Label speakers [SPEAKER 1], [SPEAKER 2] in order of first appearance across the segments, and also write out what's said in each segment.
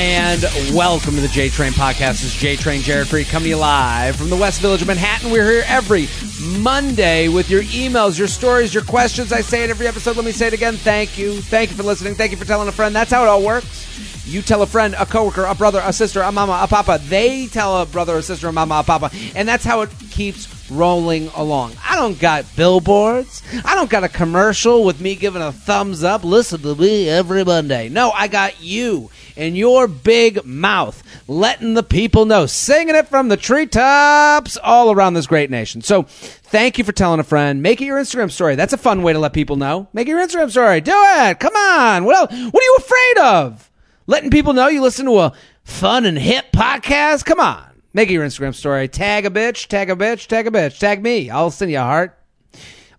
[SPEAKER 1] And welcome to the J Train Podcast. This is J Train Jared Freid coming to you live from the West Village of Manhattan. We're here every Monday with your emails, your stories, your questions. I say it every episode. Let me say it again. Thank you. Thank you for listening. Thank you for telling a friend. That's how it all works. You tell a friend, a coworker, a brother, a sister, a mama, a papa. They tell a brother, a sister, a mama, a papa. And that's how it keeps rolling along. I don't got billboards. I don't got a commercial with me giving a thumbs up. Listen to me every Monday. No, I got you and your big mouth letting the people know, singing it from the treetops all around this great nation. So thank you for telling a friend. Make it your Instagram story. That's a fun way to let people know. Make it your Instagram story. Do it. Come on. What else? What are you afraid of? Letting people know you listen to a fun and hip podcast? Come on. Make it your Instagram story. Tag a bitch, tag a bitch, tag a bitch, tag me. I'll send you a heart.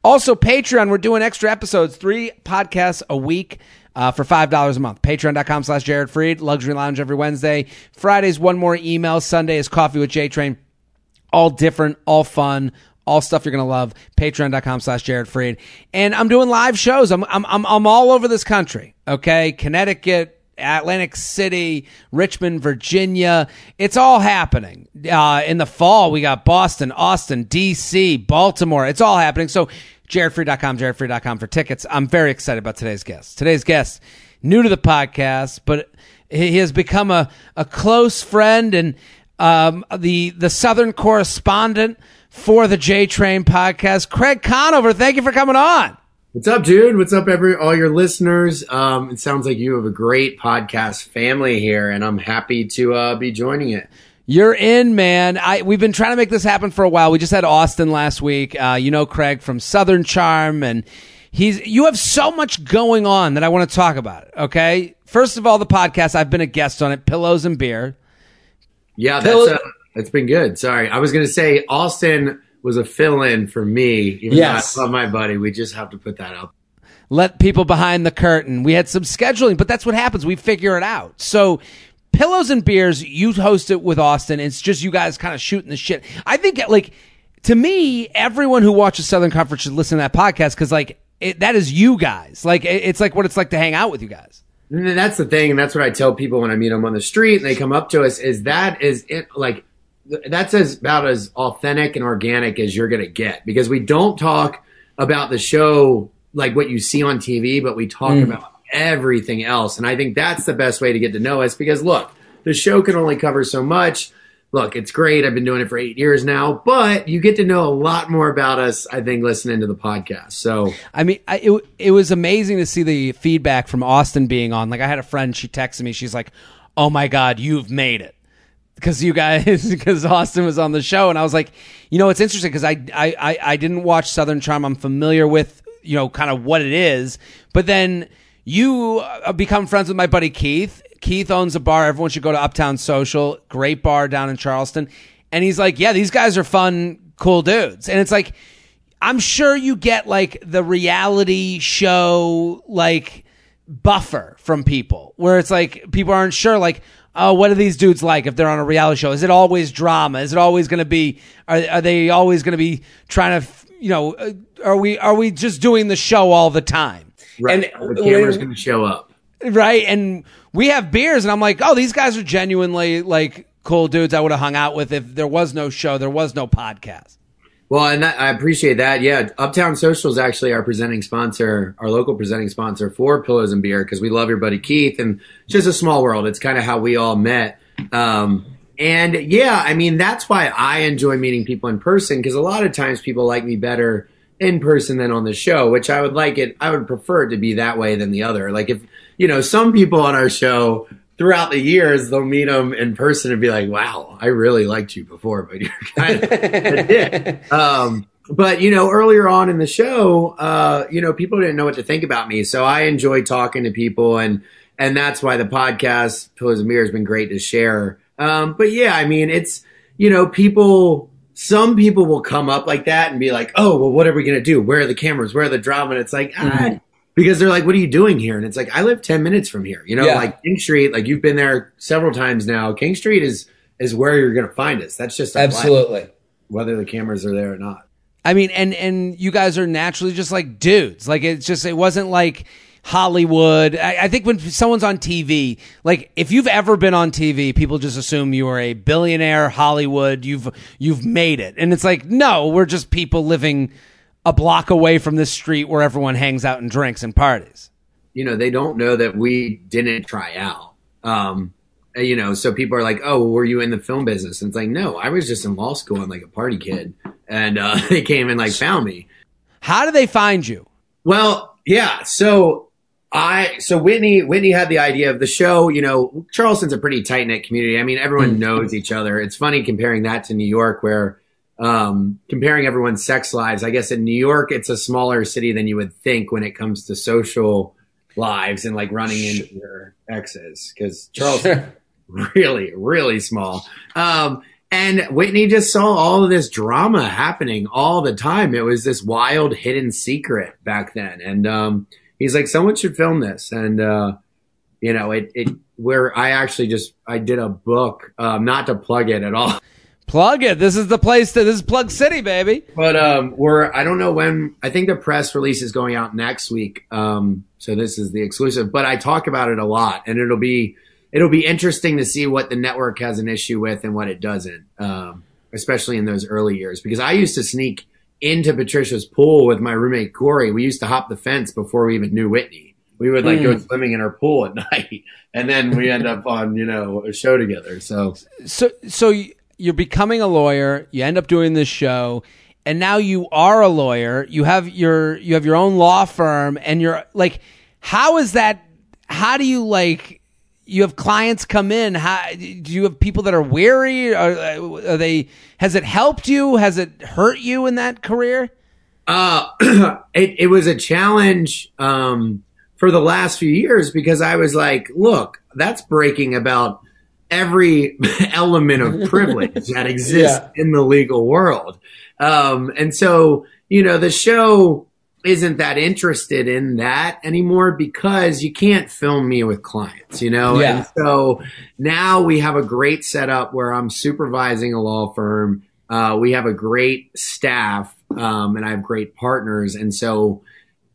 [SPEAKER 1] Also, Patreon, we're doing extra episodes, three podcasts a week uh, for $5 a month. Patreon.com slash Jared Freid, Luxury Lounge every Wednesday. Fridays, one more email. Sunday is Coffee with J Train. All different, all fun, all stuff you're going to love. Patreon.com slash Jared Freid. And I'm doing live shows. I'm, I'm, I'm, I'm all over this country. Okay. Connecticut, Atlantic City, Richmond, Virginia. It's all happening. Uh, in the fall, we got Boston, Austin, DC, Baltimore. It's all happening. So, jaredfreid.com, jaredfreid.com for tickets. I'm very excited about today's guest. Today's guest, new to the podcast, but he has become a, a close friend and um, the the Southern correspondent for the J Train podcast. Craig Conover, thank you for coming on.
[SPEAKER 2] What's up, dude? What's up, every all your listeners? Um, it sounds like you have a great podcast family here, and I'm happy to uh, be joining it.
[SPEAKER 1] You're in, man. I we've been trying to make this happen for a while. We just had Austin last week. Uh, you know Craig from Southern Charm, and he's you have so much going on that I want to talk about. It, okay, first of all, the podcast. I've been a guest on it. Pillows and beer.
[SPEAKER 2] Yeah, that's uh, that's been good. Sorry, I was going to say Austin was a fill in for me. Even yes. I love my buddy. We just have to put that up.
[SPEAKER 1] Let people behind the curtain. We had some scheduling, but that's what happens. We figure it out. So, Pillows and Beers, you host it with Austin. It's just you guys kind of shooting the shit. I think, like, to me, everyone who watches Southern Conference should listen to that podcast because, like, it, that is you guys. Like, it, it's like what it's like to hang out with you guys.
[SPEAKER 2] And that's the thing, and that's what I tell people when I meet them on the street and they come up to us. Is that is it like that's as about as authentic and organic as you're going to get because we don't talk about the show like what you see on TV, but we talk mm. about everything else. And I think that's the best way to get to know us because look, the show can only cover so much. Look, it's great. I've been doing it for eight years now, but you get to know a lot more about us, I think, listening to the podcast. So,
[SPEAKER 1] I mean, I, it, it was amazing to see the feedback from Austin being on. Like, I had a friend, she texted me, she's like, Oh my God, you've made it because you guys because Austin was on the show and I was like, you know, it's interesting because I, I I didn't watch Southern Charm. I'm familiar with you know kind of what it is, but then you uh, become friends with my buddy Keith. Keith owns a bar. Everyone should go to Uptown Social, great bar down in Charleston. And he's like, yeah, these guys are fun, cool dudes. And it's like, I'm sure you get like the reality show like buffer from people where it's like people aren't sure like oh, what are these dudes like if they're on a reality show? Is it always drama? Is it always going to be? Are, are they always going to be trying to? You know, uh, are we are we just doing the show all the time?
[SPEAKER 2] Right. And the camera's going to show up.
[SPEAKER 1] Right. And we have beers, and I'm like, oh, these guys are genuinely like cool dudes. I would have hung out with if there was no show, there was no podcast.
[SPEAKER 2] Well, and that, I appreciate that. Yeah, Uptown Social is actually our presenting sponsor, our local presenting sponsor for Pillows and Beer because we love your buddy Keith, and it's just a small world. It's kind of how we all met. Um, and yeah, I mean that's why I enjoy meeting people in person because a lot of times people like me better in person than on the show, which I would like it. I would prefer it to be that way than the other. Like if you know some people on our show throughout the years, they'll meet them in person and be like, wow, I really liked you before, but you're kind of a dick. Um, but you know, earlier on in the show, uh, you know, people didn't know what to think about me. So I enjoy talking to people and, and that's why the podcast Pillows and Beer has been great to share. Um, but yeah, I mean, it's, you know, people, some people will come up like that and be like, oh, well, what are we going to do? Where are the cameras? Where are the drama? And it's like, ah, mm-hmm. ah, because they're like, "What are you doing here?" And it's like, "I live ten minutes from here." You know, yeah. like King Street. Like you've been there several times now. King Street is is where you're going to find us. That's just
[SPEAKER 1] absolutely life,
[SPEAKER 2] whether the cameras are there or not.
[SPEAKER 1] I mean, and and you guys are naturally just like dudes. Like it's just it wasn't like Hollywood. I, I, think when someone's on TV, like if you've ever been on TV, people just assume you are a billionaire Hollywood. You've you've made it, and it's like no, we're just people living a block away from this street where everyone hangs out and drinks and parties.
[SPEAKER 2] You know, they don't know that we didn't try out. Um, you know, so people are like, "Oh, were you in the film business?" And it's like, no, I was just in law school and like a party kid, and uh, they came and like found me.
[SPEAKER 1] How did they find you?
[SPEAKER 2] Well, yeah, so I so Whitney Whitney had the idea of the show. You know, Charleston's a pretty tight knit community. I mean, everyone mm. knows each other. It's funny comparing that to New York, where um, comparing everyone's sex lives. I guess in New York, it's a smaller city than you would think when it comes to social lives and like running into your exes because Charleston really really small. Um, and Whitney just saw all of this drama happening all the time. It was this wild hidden secret back then, and um, he's like, someone should film this. And, uh, you know, it, it, where I actually just, I did a book, um, not to plug it at all.
[SPEAKER 1] Plug it. This is the place to, this is Plug City, baby.
[SPEAKER 2] But, um, we're, I don't know when, I think the press release is going out next week. Um, so this is the exclusive, but I talk about it a lot and it'll be, it'll be interesting to see what the network has an issue with and what it doesn't. Um, especially in those early years, because I used to sneak into Patricia's pool with my roommate Corey. We used to hop the fence before we even knew Whitney. We would like mm. go hmm. swimming in our pool at night, and then we end up on you know a show together. So,
[SPEAKER 1] so, so you're becoming a lawyer. You end up doing this show, and now you are a lawyer. You have your you have your own law firm, and you're like, how is that? How do you like? you have clients come in. How, do you have people that are weary? Are, are, they? Has it helped you? Has it hurt you in that career?
[SPEAKER 2] Uh, it, it was a challenge um, for the last few years because I was like, look, that's breaking about every element of privilege that exists yeah. in the legal world. Um, and so, you know, the show isn't that interested in that anymore because you can't film me with clients, you know? Yeah. And so now we have a great setup where I'm supervising a law firm. Uh, we have a great staff, um, and I have great partners. And so,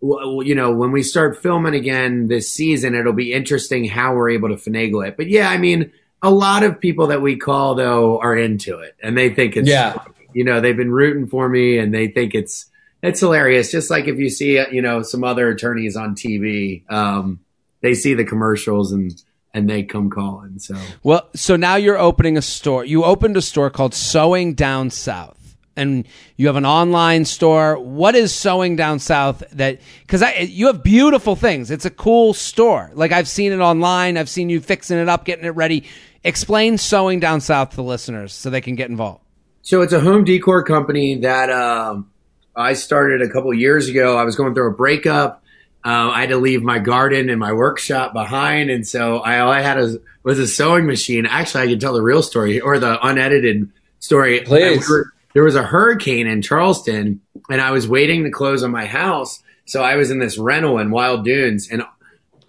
[SPEAKER 2] you know, when we start filming again this season, it'll be interesting how we're able to finagle it. But yeah, I mean, a lot of people that we call though are into it and they think it's, yeah. you know, they've been rooting for me and they think it's, it's hilarious. Just like if you see, you know, some other attorneys on TV, um, they see the commercials and and they come calling. So
[SPEAKER 1] well, so now you're opening a store. You opened a store called Sewing Down South, and you have an online store. What is Sewing Down South? That because I you have beautiful things. It's a cool store. Like I've seen it online. I've seen you fixing it up, getting it ready. Explain Sewing Down South to the listeners so they can get involved.
[SPEAKER 2] So it's a home decor company that. Um, I started a couple years ago. I was going through a breakup. Uh, I had to leave my garden and my workshop behind, and so I, all I had was, was a sewing machine. Actually, I can tell the real story or the unedited story.
[SPEAKER 1] Please.
[SPEAKER 2] We were, there was a hurricane in Charleston, and I was waiting to close on my house. So I was in this rental in Wild Dunes, and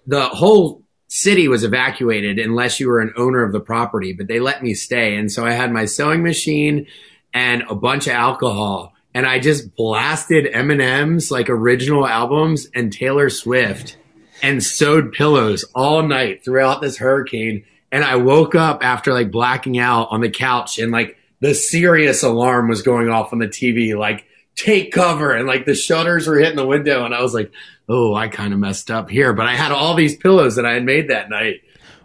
[SPEAKER 2] the whole city was evacuated unless you were an owner of the property. But they let me stay, and so I had my sewing machine and a bunch of alcohol and I just blasted Eminem's like original albums and Taylor Swift and sewed pillows all night throughout this hurricane. And I woke up after like blacking out on the couch and like the serious alarm was going off on the TV, like take cover. And like the shutters were hitting the window. And I was like, oh, I kind of messed up here. But I had all these pillows that I had made that night.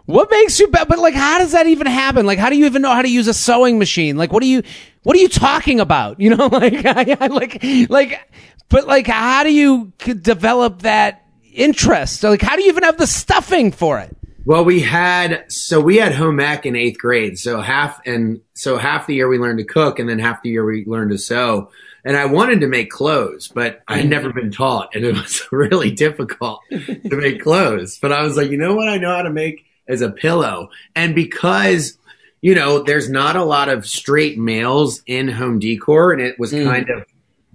[SPEAKER 1] What makes you bad? But like, how does that even happen? Like, how do you even know how to use a sewing machine? Like, what do you, what are you talking about? You know, like, I, I, like, like, but like, how do you develop that interest? Like, how do you even have the stuffing for it?
[SPEAKER 2] Well, we had so we had home ec in eighth grade. So half and so half the year we learned to cook, and then half the year we learned to sew. And I wanted to make clothes, but I had never been taught, and it was really difficult to make clothes. But I was like, you know what? I know how to make as a pillow. And because, you know, there's not a lot of straight males in home decor and it was mm. kind of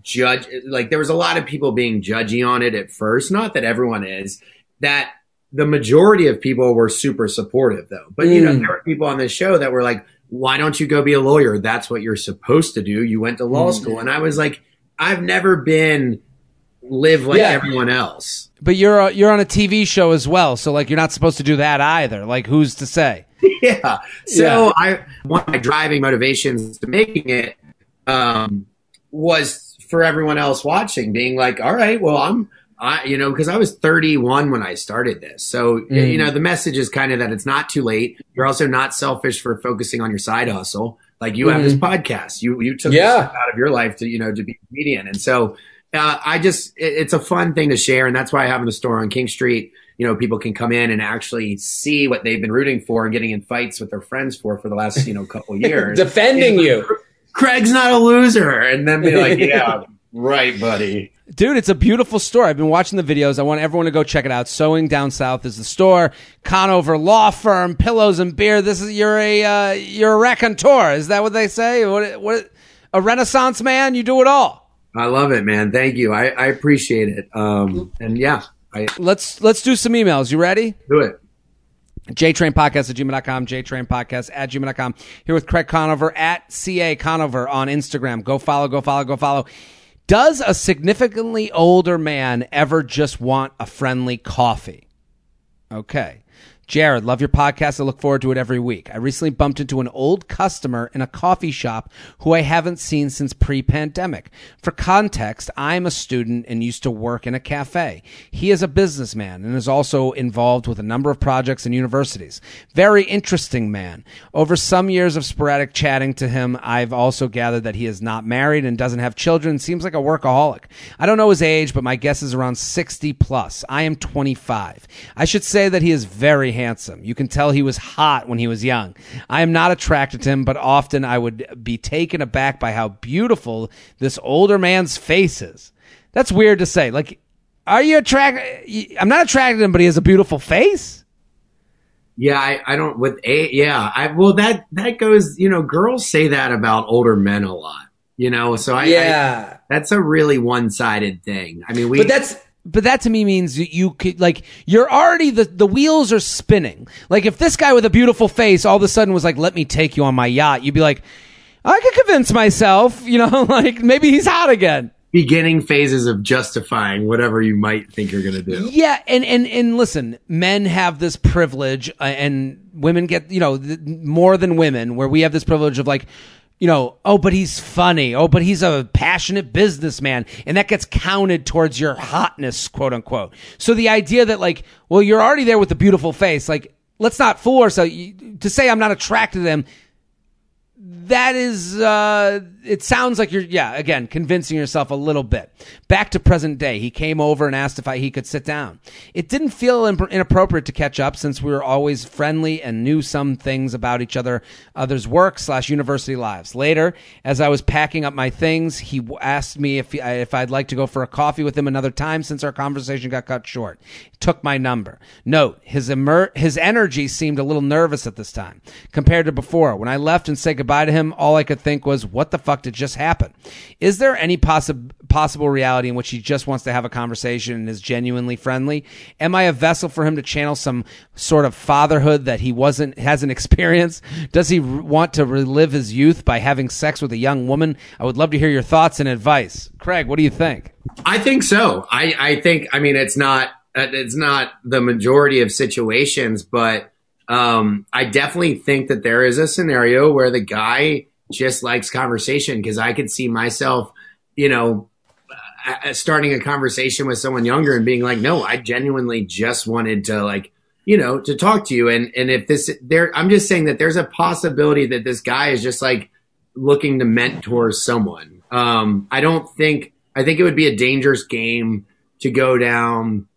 [SPEAKER 2] judge like there was a lot of people being judgy on it at first. Not that everyone is, that the majority of people were super supportive though. But mm. you know, mm. there were people on this show that were like, why don't you go be a lawyer? That's what you're supposed to do. You went to law mm. school. And I was like, I've never been live like yeah. everyone else.
[SPEAKER 1] But you're a, you're on a TV show as well, so like you're not supposed to do that either. Like who's to say?
[SPEAKER 2] yeah. So I one of my driving motivations to making it um, was for everyone else watching, being like, all right, well, I'm I, you know, because I was 31 when I started this. So,
[SPEAKER 1] Mm.
[SPEAKER 2] you know, the message is kind of that it's not too late. You're also not selfish for focusing on your side hustle. Like you have this podcast, you you took
[SPEAKER 3] Mm-hmm. Yeah.
[SPEAKER 2] this out of your life to you know to be a comedian, and so uh, I just it, it's a fun thing to share, and that's why having the store on King Street, you know, people can come in and actually see what they've been rooting for and getting in fights with their friends for for the last you know couple years.
[SPEAKER 3] Defending you.
[SPEAKER 2] Craig's not a loser, and then be like, yeah, right, buddy.
[SPEAKER 1] Dude, it's a beautiful store. I've been watching the videos. I want everyone to go check it out. Sewing Down South is the store. Conover Law Firm, Pillows and Beer. This is you're a uh, you're a raconteur. Is that what they say? What what a Renaissance man? You do it all.
[SPEAKER 2] I love it, man. Thank you. I, I appreciate it. Um, and yeah, I
[SPEAKER 1] Let's let's do some emails. You ready?
[SPEAKER 2] do it.
[SPEAKER 1] JTrainPodcast at gmail.com, JTrainPodcast at gmail.com. Here with Craig Conover at CA Conover on Instagram. Go follow, go follow, go follow. Does a significantly older man ever just want a friendly coffee? Okay. Jared, love your podcast. I look forward to it every week. I recently bumped into an old customer in a coffee shop who I haven't seen since pre pandemic. For context, I'm a student and used to work in a cafe. He is a businessman and is also involved with a number of projects and universities. Very interesting man. Over some years of sporadic chatting to him, I've also gathered that he is not married and doesn't have children. Seems like a workaholic. I don't know his age, but my guess is around 60 plus. I am 25. I should say that he is very handsome. You can tell he was hot when he was young. I am not attracted to him, but often I would be taken aback by how beautiful this older man's face is. That's weird to say. Like, are you attracted? I'm not attracted to him, but he has a beautiful face.
[SPEAKER 2] Yeah, I, I don't with a yeah. I well that that goes. You know, girls say that about older men a lot. You know, so I, I
[SPEAKER 3] Yeah.
[SPEAKER 2] that's a really one sided thing. I mean, we
[SPEAKER 3] But that's
[SPEAKER 1] but that to me means you- you could like you're already the the wheels are spinning. Like if this guy with a beautiful face all of a sudden was like, "Let me take you on my yacht," you'd be like, "I could convince myself," you know, like maybe he's hot again.
[SPEAKER 2] beginning phases of justifying whatever you might think you're gonna do.
[SPEAKER 1] Yeah, and and and listen, men have this privilege, uh, and women get you know th- more than women, where we have this privilege of like. You know, oh, but he's funny. Oh, but he's a passionate businessman. And that gets counted towards your hotness, quote unquote. So the idea that, like, well, you're already there with a beautiful face. Like, let's not fool ourselves. To say I'm not attracted to them, that is uh it sounds like you're yeah again convincing yourself a little bit. Back to present day. He came over and asked if I, he could sit down. It didn't feel imp- inappropriate to catch up since we were always friendly and knew some things about each other others work slash university lives. Later as i was packing up my things he asked me if, he, if i'd like to go for a coffee with him another time since our conversation got cut short. He took my number. Note his emer- his energy seemed a little nervous at this time compared to before. When i left and said goodbye to him all i could think was what the fuck did just happen? Is there any possi- possible reality in which he just wants to have a conversation and is genuinely friendly? Am i a vessel for him to channel some sort of fatherhood that he wasn't hasn't experienced? Does he want to relive his youth by having sex with a young woman? I would love to hear your thoughts and advice. Craig what do you think?
[SPEAKER 2] I think so. I, I think, I mean, it's not, uh, it's not the majority of situations, but um, I definitely think that there is a scenario where the guy just likes conversation because I could see myself, you know, uh, starting a conversation with someone younger and being like, no, I genuinely just wanted to like, you know, to talk to you. And, and if this there, I'm just saying that there's a possibility that this guy is just like looking to mentor someone. Um, I don't think, I think it would be a dangerous game to go down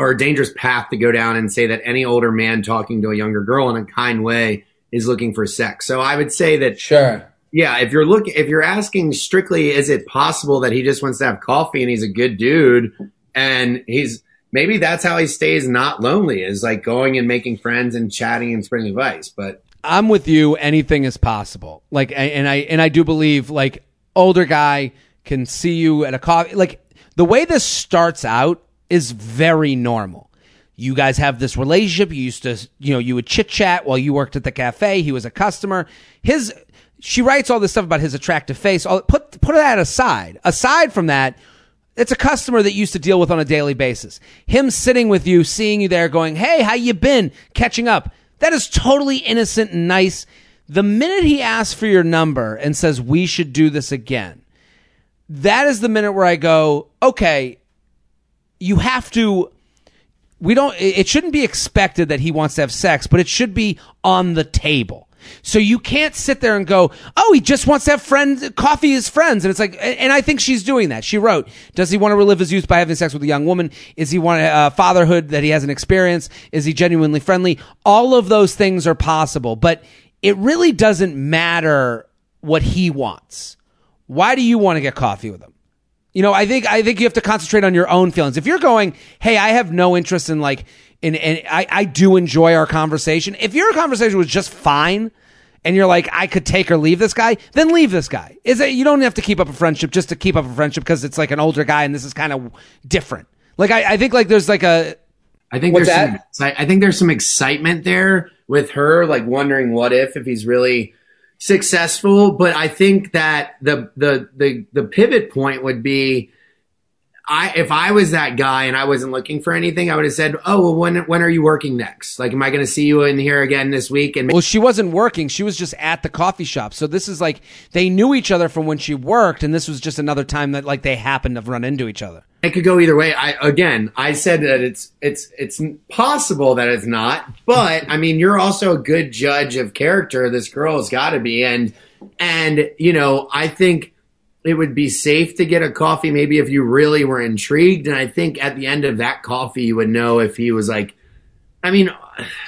[SPEAKER 2] or a dangerous path to go down and say that any older man talking to a younger girl in a kind way is looking for sex. So I would say that
[SPEAKER 3] sure.
[SPEAKER 2] yeah, if you're looking, if you're asking strictly, is it possible that he just wants to have coffee and he's a good dude and he's maybe that's how he stays not lonely is like going and making friends and chatting and spreading advice. But
[SPEAKER 1] I'm with you. Anything is possible. Like, and I and I do believe like older guy can see you at a coffee. Like the way this starts out is very normal. You guys have this relationship. You used to, you know, you would chit chat while you worked at the cafe. He was a customer. His she writes all this stuff about his attractive face. All, put put that aside. Aside from that, It's a customer that you used to deal with on a daily basis. Him sitting with you, seeing you there, going, "Hey, how you been?" Catching up. That is totally innocent and nice. The minute he asks for your number and says we should do this again, that is the minute where I go, "Okay, you have to we don't it shouldn't be expected that he wants to have sex, but it should be on the table. So you can't sit there and go, "Oh, he just wants to have friends, coffee as friends." And it's like, and I think she's doing that. She wrote, "Does he want to relive his youth by having sex with a young woman? Is he want uh, fatherhood that he hasn't experienced? Is he genuinely friendly? All of those things are possible, but it really doesn't matter what he wants. Why do you want to get coffee with him? You know, I think I think you have to concentrate on your own feelings. If you're going, hey, I have no interest in like, in, and I, I do enjoy our conversation. If your conversation was just fine, and you're like, I could take or leave this guy, then leave this guy. Is it? You don't have to keep up a friendship just to keep up a friendship because it's like an older guy and this is kind of different. Like I, I think like there's like a.
[SPEAKER 2] I think there's some, I think there's some excitement there with her, like wondering what if if he's really successful, but I think that the the the the pivot point would be I if I was that guy and I wasn't looking for anything, I would have said, "Oh, well when when are you working next? Like am I going to see you in here again this week?" And
[SPEAKER 1] Well, she wasn't working. She was just at the coffee shop. So this is like they knew each other from when she worked and this was just another time that like they happened to run into each other.
[SPEAKER 2] It could go either way. I again, I said that it's it's it's possible that it's not, but I mean, you're also a good judge of character. This girl has got to be, and and you know, I think it would be safe to get a coffee maybe if you really were intrigued, and I think at the end of that coffee, you would know if he was like I mean,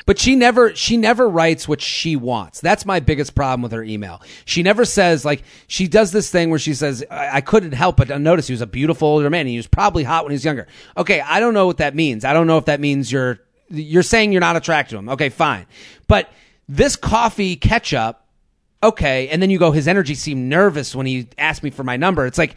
[SPEAKER 1] but she never she never writes what she wants. That's my biggest problem with her email. She never says like she does this thing where she says I, I couldn't help but notice he was a beautiful older man. He was probably hot when he was younger. Okay, I don't know what that means. I don't know if that means you're you're saying you're not attracted to him. Okay, fine. But this coffee ketchup, okay, and then you go his energy seemed nervous when he asked me for my number. It's like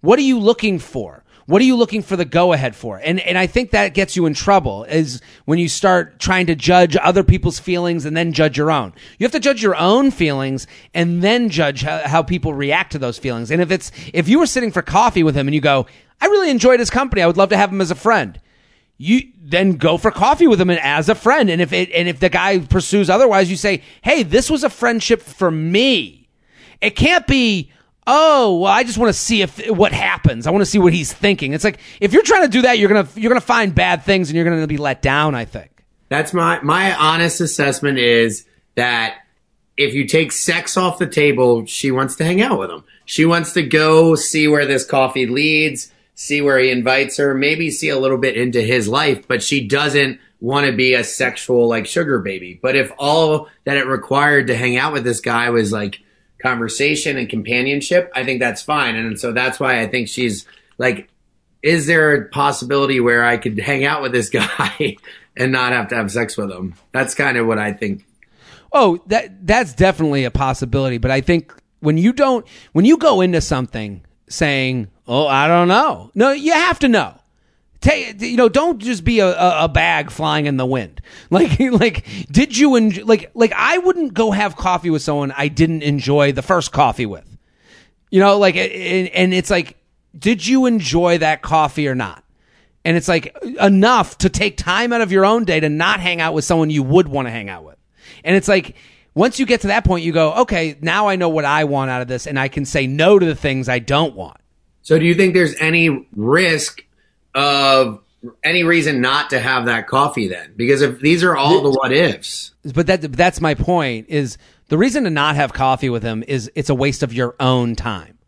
[SPEAKER 1] what are you looking for? What are you looking for the go ahead for? And and I think that gets you in trouble is when you start trying to judge other people's feelings and then judge your own. You have to judge your own feelings and then judge how, how people react to those feelings. And if it's if you were sitting for coffee with him and you go, I really enjoyed his company. I would love to have him as a friend. You then go for coffee with him and as a friend. And if it and if the guy pursues otherwise, you say, Hey, this was a friendship for me. It can't be oh well i just want to see if what happens. I want to see what he's thinking. It's like if you're trying to do that you're gonna you're gonna find bad things and you're gonna be let down i think.
[SPEAKER 2] That's my my honest assessment is that if you take sex off the table she wants to hang out with him. She wants to go see where this coffee leads see where he invites her maybe see a little bit into his life but she doesn't want to be a sexual like sugar baby but if all that it required to hang out with this guy was like conversation and companionship, I think that's fine. And so that's why I think she's like, is there a possibility where I could hang out with this guy and not have to have sex with him? That's kind of what I think.
[SPEAKER 1] Oh, that that's definitely a possibility, but I think when you don't when you go into something saying, "Oh, I don't know." No, you have to know. Take you know don't just be a, a, bag flying in the wind. Like like did you enjoy like like i wouldn't go have coffee with someone i didn't enjoy the first coffee with. You know like and, and it's like did you enjoy that coffee or not? And it's like enough to take time out of your own day to not hang out with someone you would want to hang out with. And it's like once you get to that point you go okay now i know what i want out of this and i can say no to the things i don't want.
[SPEAKER 2] So do you think there's any risk of any reason not to have that coffee then? Because if these are all the what ifs.
[SPEAKER 1] But that that's my point is the reason to not have coffee with him is it's a waste of your own time.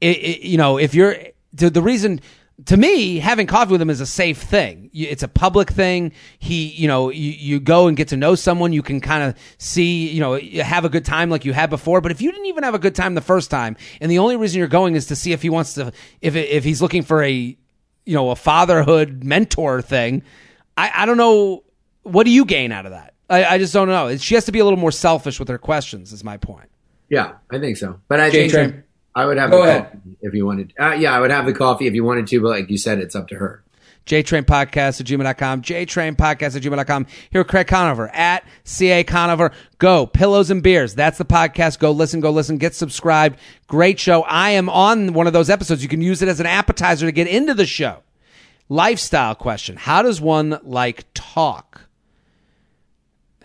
[SPEAKER 1] It, it, you know if you're the, the reason to me, having coffee with him is a safe thing. It's a public thing. He, you know, you, you go and get to know someone. You can kind of see, you know, have a good time like you had before. But if you didn't even have a good time the first time, and the only reason you're going is to see if he wants to, if if he's looking for a you know, a fatherhood mentor thing. I, I don't know. What do you gain out of that? I, I just don't know. She has to be a little more selfish with her questions. Is my point.
[SPEAKER 2] Yeah, I think so. But I Jay think I would have Go the ahead. coffee if you wanted. Uh, yeah, I would have the coffee if you wanted to. But like you said, it's up to her.
[SPEAKER 1] JTrain Podcast at gmail.com, jtrainpodcast at gmail.com. Here with Craig Conover at CA Conover. Go, Pillows and Beers. That's the podcast. Go listen, go listen, get subscribed. Great show. I am on one of those episodes. You can use it as an appetizer to get into the show. Lifestyle question. How does one like talk?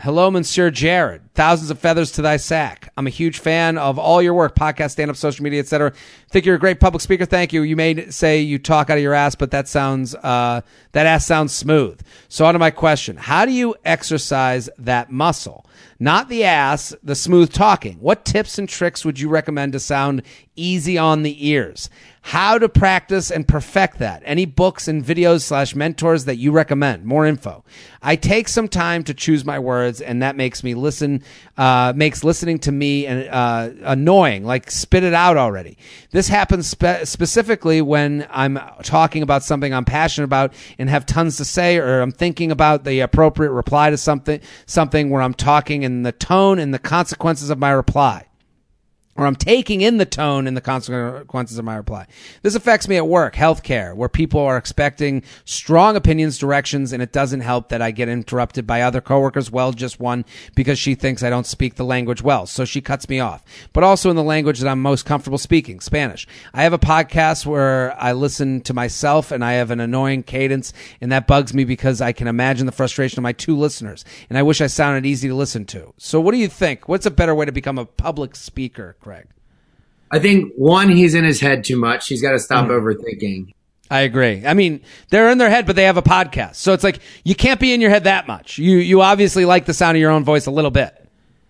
[SPEAKER 1] Hello, Monsieur Jared. Thousands of feathers to thy sack. I'm a huge fan of all your work, podcast, stand up, social media, etc. Think you're a great public speaker. Thank you. You may say you talk out of your ass, but that sounds uh, that ass sounds smooth. So on to my question: How do you exercise that muscle? Not the ass, the smooth talking. What tips and tricks would you recommend to sound easy on the ears? How to practice and perfect that? Any books and videos slash mentors that you recommend? More info. I take some time to choose my words, and that makes me listen, uh, makes listening to me and uh, annoying. Like spit it out already. This happens spe- specifically when I'm talking about something I'm passionate about and have tons to say, or I'm thinking about the appropriate reply to something, something where I'm talking in the tone and the consequences of my reply or I'm taking in the tone and the consequences of my reply. This affects me at work, healthcare, where people are expecting strong opinions, directions, and it doesn't help that I get interrupted by other coworkers. Well, just one because she thinks I don't speak the language well, so she cuts me off. But also in the language that I'm most comfortable speaking, Spanish. I have a podcast where I listen to myself and I have an annoying cadence, and that bugs me because I can imagine the frustration of my two listeners, and I wish I sounded easy to listen to. So, what do you think? What's a better way to become a public speaker? Craig?
[SPEAKER 2] I think one, he's in his head too much. He's got to stop mm. overthinking.
[SPEAKER 1] I agree. I mean, they're in their head, but they have a podcast, so it's like you can't be in your head that much. You you obviously like the sound of your own voice a little bit.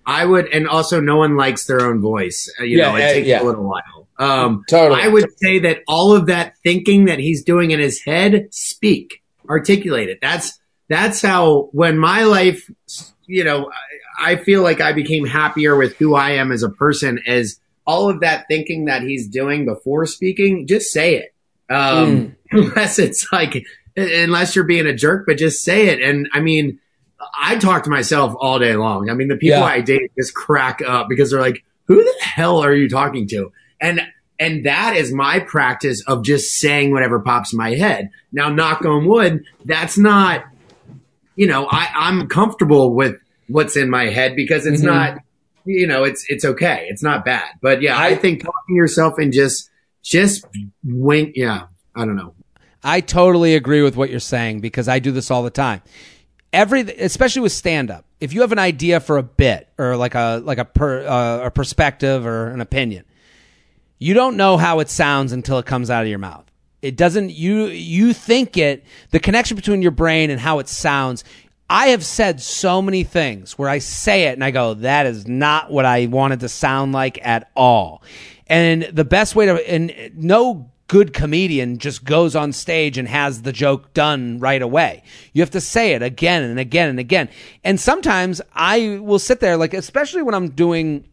[SPEAKER 2] I would, and also no one likes their own voice. Uh, you yeah, know, it uh, takes yeah. a little while. Um,
[SPEAKER 3] totally.
[SPEAKER 2] I would say that all of that thinking that he's doing in his head, speak, articulate it. That's that's how when my life, you know, I, feel like I became happier with who I am as a person as all of that thinking that he's doing before speaking, just say it. Um, mm. unless it's like, unless you're being a jerk, but just say it. And I mean, I talk to myself all day long. I mean, the people yeah. I date just crack up because they're like, who the hell are you talking to? And, and that is my practice of just saying whatever pops in my head. Now, knock on wood, that's not, you know, I, I'm comfortable with what's in my head because it's mm-hmm. not you know, it's it's okay. It's not bad. But yeah, I, I think talking yourself and just just wink. Yeah, I don't know.
[SPEAKER 1] I totally agree with what you're saying because I do this all the time. Every, especially with stand up, if you have an idea for a bit or like a like a per, uh, a perspective or an opinion, you don't know how it sounds until it comes out of your mouth. It doesn't you you think it the connection between your brain and how it sounds I have said so many things where I say it and I go, that is not what I wanted to sound like at all. And the best way to, and no good comedian just goes on stage and has the joke done right away. You have to say it again and again and again. And sometimes I will sit there, like, especially when I'm doing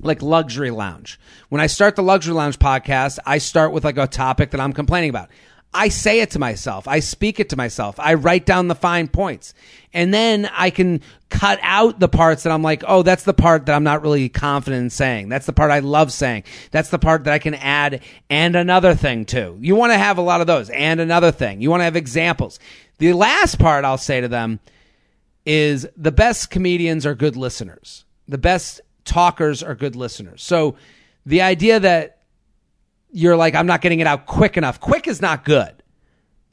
[SPEAKER 1] like luxury lounge. When I start the luxury lounge podcast, I start with like a topic that I'm complaining about. I say it to myself. I speak it to myself. I write down the fine points. And then I can cut out the parts that I'm like, oh, that's the part that I'm not really confident in saying. That's the part I love saying. That's the part that I can add and another thing to. You want to have a lot of those and another thing. You want to have examples. The last part I'll say to them is the best comedians are good listeners. The best talkers are good listeners. So the idea that you're like, I'm not getting it out quick enough. Quick is not good.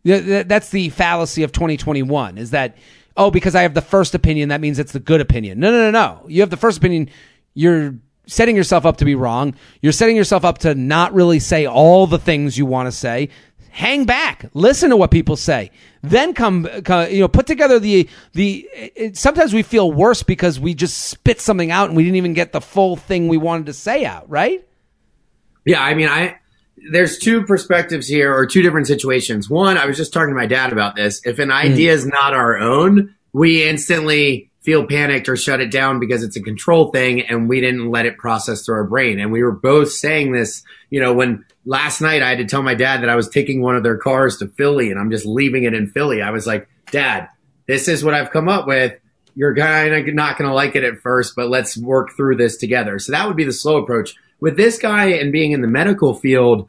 [SPEAKER 1] That's the fallacy of 2021 is that, oh, because I have the first opinion, that means it's the good opinion. No, no, no, no. You have the first opinion. You're setting yourself up to be wrong. You're setting yourself up to not really say all the things you want to say. Hang back, listen to what people say, then come, come you know, put together the the. It, sometimes we feel worse because we just spit something out and we didn't even get the full thing we wanted to say out, right?
[SPEAKER 2] Yeah, I mean, I there's two perspectives here or two different situations. One, I was just talking to my dad about this. If an hmm. idea is not our own, we instantly feel panicked or shut it down because it's a control thing and we didn't let it process through our brain. And we were both saying this, you know, when last night I had to tell my dad that I was taking one of their cars to Philly and I'm just leaving it in Philly. I was like, Dad, this is what I've come up with. You're kind of not going to like it at first, but let's work through this together. So that would be the slow approach with this guy and being in the medical field,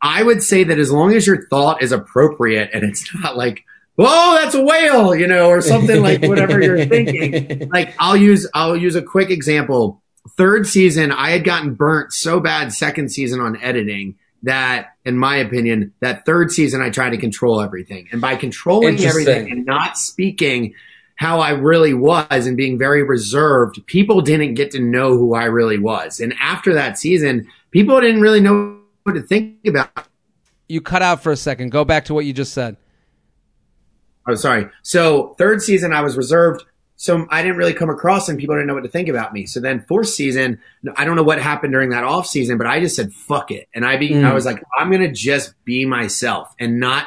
[SPEAKER 2] I would say that as long as your thought is appropriate and it's not like, whoa, that's a whale, you know, or something like whatever you're thinking. Like I'll use I'll use a quick example. Third season, I had gotten burnt so bad second season on editing that, in my opinion, that third season I tried to control everything. And by controlling everything and not speaking how I really was and being very reserved, people didn't get to know who I really was. And after that season, people didn't really know what to think about.
[SPEAKER 1] You cut out for a second. Go back to what you just said.
[SPEAKER 2] I'm oh, sorry. So third season, I was reserved. So I didn't really come across and people didn't know what to think about me. So then fourth season, I don't know what happened during that off season, but I just said, fuck it. And I be, mm. I was like, I'm going to just be myself and not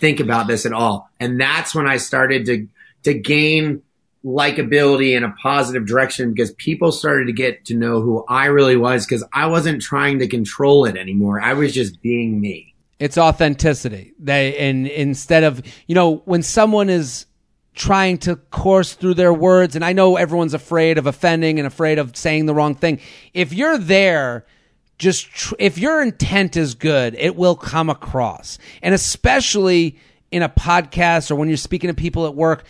[SPEAKER 2] think about this at all. And that's when I started to, to gain likability in a positive direction because people started to get to know who I really was because I wasn't trying to control it anymore. I was just being me.
[SPEAKER 1] It's authenticity. They and instead of you know when someone is trying to course through their words, and I know everyone's afraid of offending and afraid of saying the wrong thing. If you're there, just tr- if your intent is good, it will come across, and especially in a podcast or when you're speaking to people at work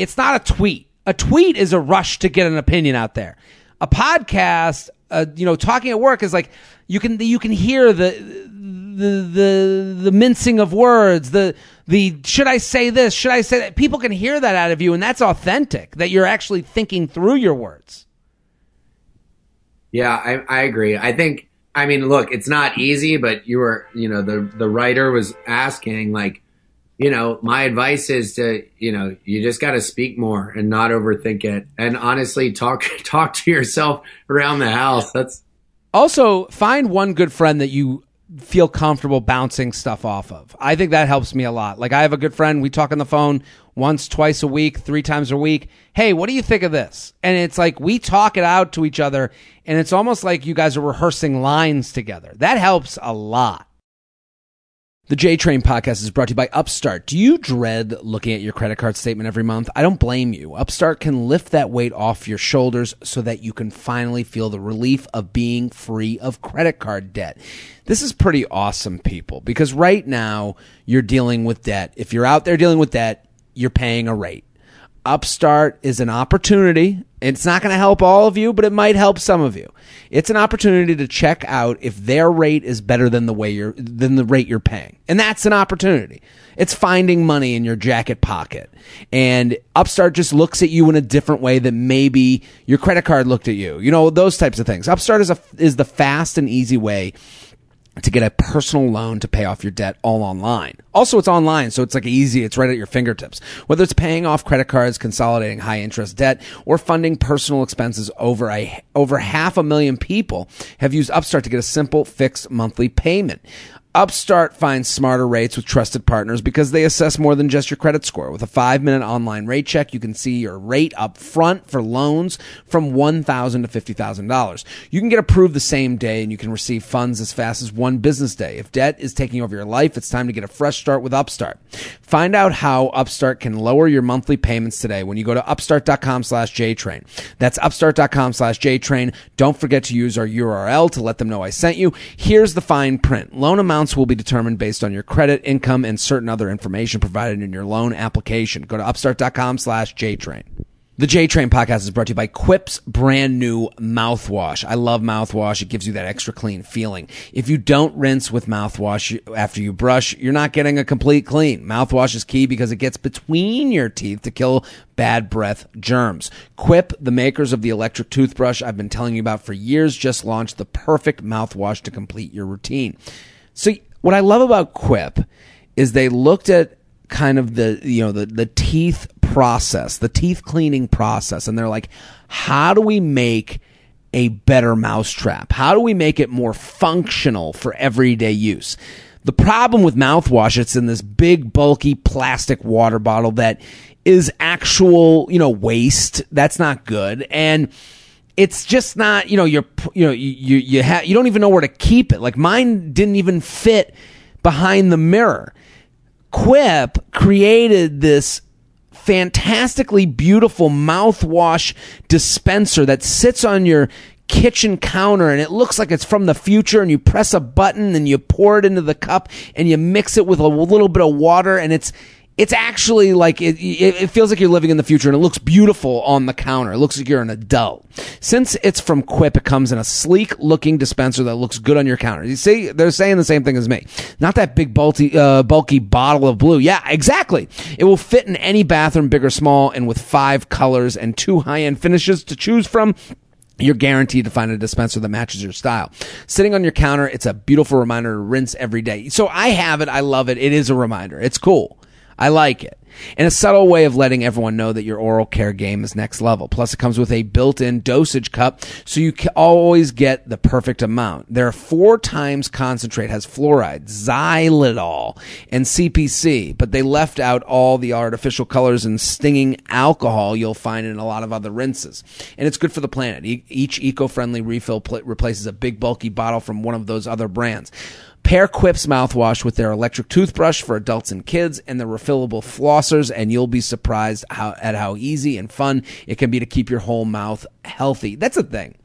[SPEAKER 1] it's not a tweet. A tweet is a rush to get an opinion out there. A podcast, uh, you know, talking at work is like you can you can hear the the the the mincing of words, the the should I say this, should I say that? People can hear that out of you, and that's authentic. That you're actually thinking through your words.
[SPEAKER 2] Yeah, I, I agree. I think I mean, look, it's not easy, but you were, you know, the the writer was asking like you know, my advice is to, you know, you just got to speak more and not overthink it. And honestly, talk talk to yourself around the house. That's
[SPEAKER 1] also find one good friend that you feel comfortable bouncing stuff off of. I think that helps me a lot. Like I have a good friend, we talk on the phone once, twice a week, three times a week. Hey, what do you think of this? And it's like we talk it out to each other and it's almost like you guys are rehearsing lines together. That helps a lot. The J Train podcast is brought to you by Upstart. Do you dread looking at your credit card statement every month? I don't blame you. Upstart can lift that weight off your shoulders so that you can finally feel the relief of being free of credit card debt. This is pretty awesome, people, because right now you're dealing with debt. If you're out there dealing with debt, you're paying a rate. Upstart is an opportunity. It's not going to help all of you, but it might help some of you. It's an opportunity to check out if their rate is better than the way you're than the rate you're paying. And that's an opportunity. It's finding money in your jacket pocket. And Upstart just looks at you in a different way than maybe your credit card looked at you. You know, those types of things. Upstart is a is the fast and easy way to get a personal loan to pay off your debt all online. Also, it's online, so it's like easy. It's right at your fingertips. Whether it's paying off credit cards, consolidating high interest debt, or funding personal expenses, over a over half a million people have used Upstart to get a simple fixed monthly payment. Upstart finds smarter rates with trusted partners because they assess more than just your credit score. With a five minute online rate check, you can see your rate up front for loans from 1,000 to $50,000. You can get approved the same day and you can receive funds as fast as one business day. If debt is taking over your life, it's time to get a fresh start with Upstart. Find out how Upstart can lower your monthly payments today when you go to upstart.com slash JTrain. That's upstart.com slash JTrain. Don't forget to use our URL to let them know I sent you. Here's the fine print. Loan amount amounts will be determined based on your credit, income, and certain other information provided in your loan application. Go to upstart.com slash JTrain. The J Train podcast is brought to you by Quip's brand new mouthwash. I love mouthwash. It gives you that extra clean feeling. If you don't rinse with mouthwash after you brush, you're not getting a complete clean. Mouthwash is key because it gets between your teeth to kill bad breath germs. Quip, the makers of the electric toothbrush I've been telling you about for years, just launched the perfect mouthwash to complete your routine. So what I love about Quip is they looked at kind of the you know the the teeth process, the teeth cleaning process, and they're like, how do we make a better mousetrap? How do we make it more functional for everyday use? The problem with mouthwash, it's in this big, bulky plastic water bottle that is actual, you know, waste. That's not good. And it's just not you know you're you know you you you, ha- you don't even know where to keep it. Like mine didn't even fit behind the mirror. Quip created this fantastically beautiful mouthwash dispenser that sits on your kitchen counter and it looks like it's from the future and you press a button and you pour it into the cup and you mix it with a little bit of water and it's it's actually like it, it, feels like you're living in the future and it looks beautiful on the counter. It looks like you're an adult. Since it's from Quip, it comes in a sleek looking dispenser that looks good on your counter. You see, they're saying the same thing as me. Not that big bulky, uh, bulky bottle of blue. Yeah, exactly. It will fit in any bathroom, big or small, and with five colors and two high end finishes to choose from you're guaranteed to find a dispenser that matches your style. Sitting on your counter, it's a beautiful reminder to rinse every day. So I have it. I love it. It is a reminder. It's cool. I like it and a subtle way of letting everyone know that your oral care game is next level. Plus, it comes with a built-in dosage cup, so you can always get the perfect amount. There are four times concentrate has fluoride, xylitol, and CPC, but they left out all the artificial colors and stinging alcohol you'll find in a lot of other rinses. And it's good for the planet. each eco-friendly refill pl- replaces a big bulky bottle from one of those other brands. Pair Quip's mouthwash with their electric toothbrush for adults and kids and the refillable flossers, and you'll be surprised how, at how easy and fun it can be to keep your whole mouth healthy. That's a thing.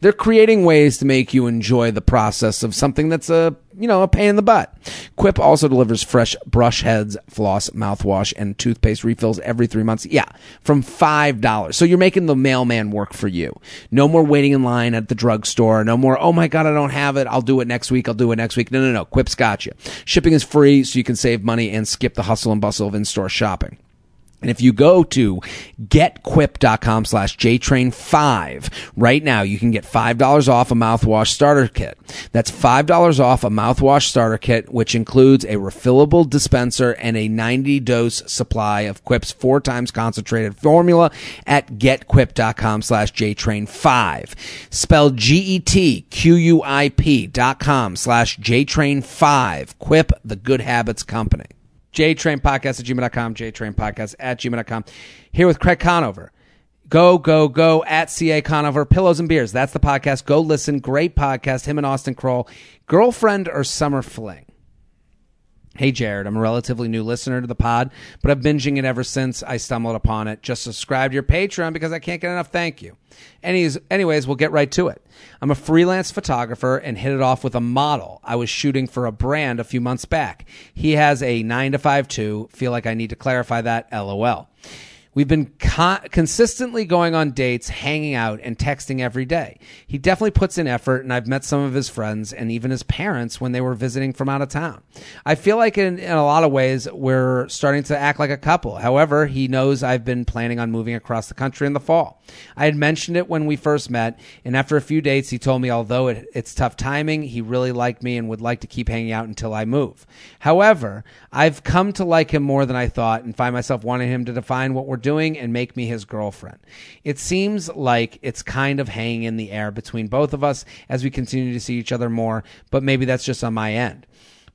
[SPEAKER 1] They're creating ways to make you enjoy the process of something that's a, you know, a pain in the butt. Quip also delivers fresh brush heads, floss, mouthwash, and toothpaste refills every three months. Yeah, from $5. So you're making the mailman work for you. No more waiting in line at the drugstore. No more, oh my God, I don't have it. I'll do it next week. I'll do it next week. No, no, no. Quip's got you. Shipping is free so you can save money and skip the hustle and bustle of in-store shopping. And if you go to getquip.com slash JTrain5 right now, you can get $5 off a mouthwash starter kit. That's $5 off a mouthwash starter kit, which includes a refillable dispenser and a 90 dose supply of Quip's four times concentrated formula at getquip.com slash JTrain5. Spell G-E-T-Q-U-I-P dot com slash JTrain5. Quip, the good habits company. JTrain Podcast at gmail.com, JTrain Podcast at gmail.com. Here with Craig Conover. Go, go, go at CA Conover, Pillows and Beers. That's the podcast. Go listen. Great podcast. Him and Austin Kroll. Girlfriend or summer fling? Hey, Jared, I'm a relatively new listener to the pod, but I've binging it ever since I stumbled upon it. Just subscribe to your Patreon because I can't get enough thank you. Anyways, anyways, we'll get right to it. I'm a freelance photographer and hit it off with a model I was shooting for a brand a few months back. He has a 9 to 5 2. Feel like I need to clarify that. LOL. We've been con- consistently going on dates, hanging out, and texting every day. He definitely puts in effort, and I've met some of his friends and even his parents when they were visiting from out of town. I feel like in, in a lot of ways, we're starting to act like a couple. However, he knows I've been planning on moving across the country in the fall. I had mentioned it when we first met, and after a few dates, he told me although it, it's tough timing, he really liked me and would like to keep hanging out until I move. However, I've come to like him more than I thought and find myself wanting him to define what we're doing and make me his girlfriend. It seems like it's kind of hanging in the air between both of us as we continue to see each other more, but maybe that's just on my end.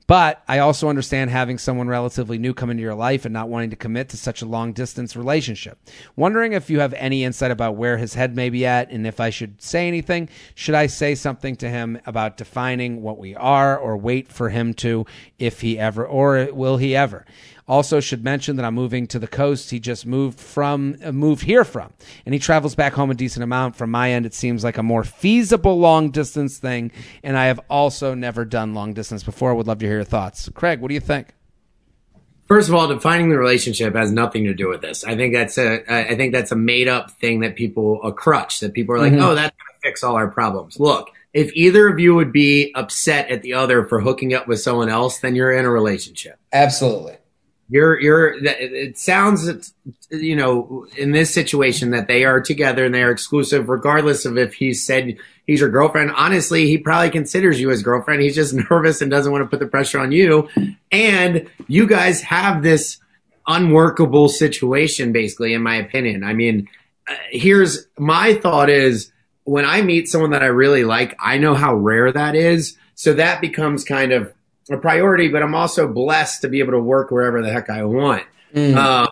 [SPEAKER 1] But I also understand having someone relatively new come into your life and not wanting to commit to such a long distance relationship. Wondering if you have any insight about where his head may be at and if I should say anything. Should I say something to him about defining what we are or wait for him to if he ever, or will he ever? Also, should mention that I'm moving to the coast. He just moved from uh, moved here from, and he travels back home a decent amount. From my end, it seems like a more feasible long distance thing. And I have also never done long distance before. I would love to hear your thoughts, Craig. What do you think?
[SPEAKER 2] First of all, defining the relationship has nothing to do with this. I think that's a I think that's a made up thing that people a crutch that people are like, mm-hmm. oh, that's gonna fix all our problems. Look, if either of you would be upset at the other for hooking up with someone else, then you're in a relationship.
[SPEAKER 1] Absolutely.
[SPEAKER 2] You're you're. It sounds, you know, in this situation that they are together and they are exclusive, regardless of if he said he's your girlfriend. Honestly, he probably considers you his girlfriend. He's just nervous and doesn't want to put the pressure on you. And you guys have this unworkable situation, basically, in my opinion. I mean, uh, here's my thought: is when I meet someone that I really like, I know how rare that is. So that becomes kind of a priority, but I'm also blessed to be able to work wherever the heck I want. Mm. Um,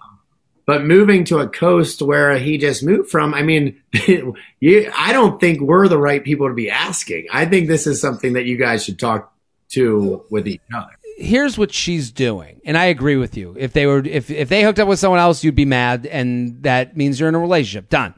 [SPEAKER 2] but moving to a coast where he just moved from, I mean, you, I don't think we're the right people to be asking. I think this is something that you guys should talk to with each other.
[SPEAKER 1] Here's what she's doing, and I agree with you. If they were, if if they hooked up with someone else, you'd be mad, and that means you're in a relationship. Done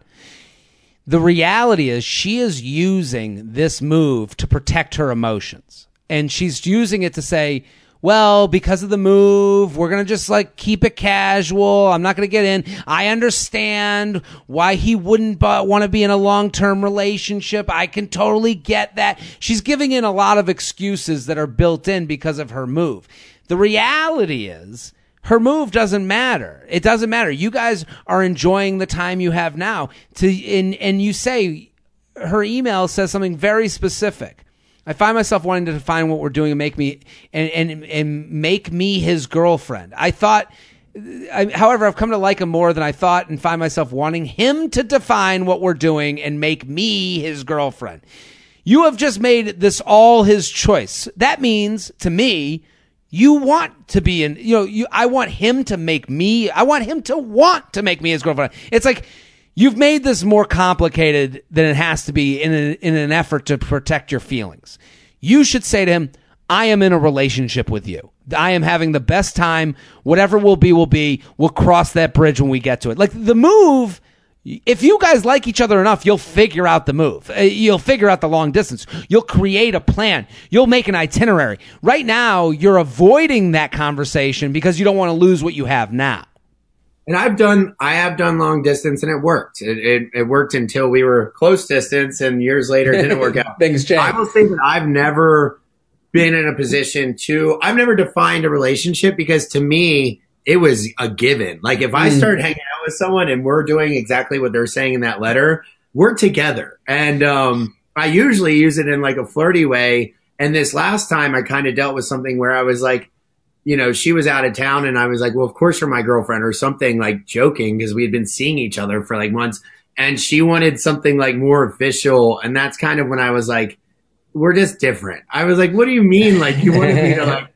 [SPEAKER 1] The reality is she is using this move to protect her emotions. And she's using it to say, well, because of the move, we're going to just like keep it casual. I'm not going to get in. I understand why he wouldn't want to be in a long term relationship. I can totally get that. She's giving in a lot of excuses that are built in because of her move. The reality is, her move doesn't matter. It doesn't matter. You guys are enjoying the time you have now. To and and you say her email says something very specific. I find myself wanting to define what we're doing and make me and and, and make me his girlfriend. I thought. I, however, I've come to like him more than I thought and find myself wanting him to define what we're doing and make me his girlfriend. You have just made this all his choice. That means to me, you want to be in, you know, you, I want him to make me, I want him to want to make me his girlfriend. It's like, You've made this more complicated than it has to be in, a, in an effort to protect your feelings. You should say to him, I am in a relationship with you. I am having the best time. Whatever will be, will be. We'll cross that bridge when we get to it. Like the move, if you guys like each other enough, you'll figure out the move. Uh, you'll figure out the long distance. You'll create a plan. You'll make an itinerary. Right now, you're avoiding that conversation because you don't want to lose what you have now
[SPEAKER 2] and I've done, I have done long distance and it worked. It, it, it, worked until we were close distance and years later it didn't work out.
[SPEAKER 1] Things change.
[SPEAKER 2] I will say that I've never been in a position to, I've never defined a relationship because to me, it was a given. Like if I mm. start hanging out with someone and we're doing exactly what they're saying in that letter, we're together. And, um, I usually use it in like a flirty way. And this last time I kind of dealt with something where I was like, you know, she was out of town and I was like, well, of course you're my girlfriend or something like joking because we had been seeing each other for like months. And she wanted something like more official. And that's kind of when I was like, we're just different. I was like, what do you mean? Like you wanted me to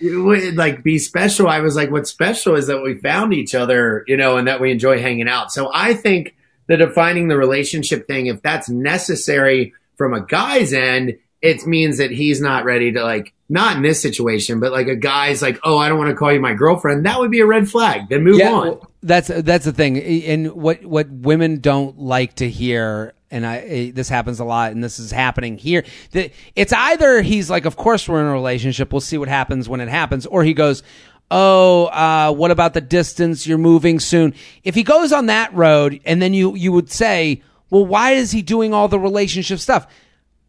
[SPEAKER 2] like, like be special. I was like, what's special is that we found each other, you know, and that we enjoy hanging out. So I think the defining the relationship thing, if that's necessary from a guy's end, it means that he's not ready to like not in this situation, but like a guy's like, oh, I don't want to call you my girlfriend. That would be a red flag. Then move yeah, on. Well,
[SPEAKER 1] that's that's the thing, and what what women don't like to hear. And I, this happens a lot, and this is happening here. It's either he's like, "Of course we're in a relationship. We'll see what happens when it happens," or he goes, oh, uh, what about the distance? You're moving soon. If he goes on that road, and then you you would say, well, why is he doing all the relationship stuff?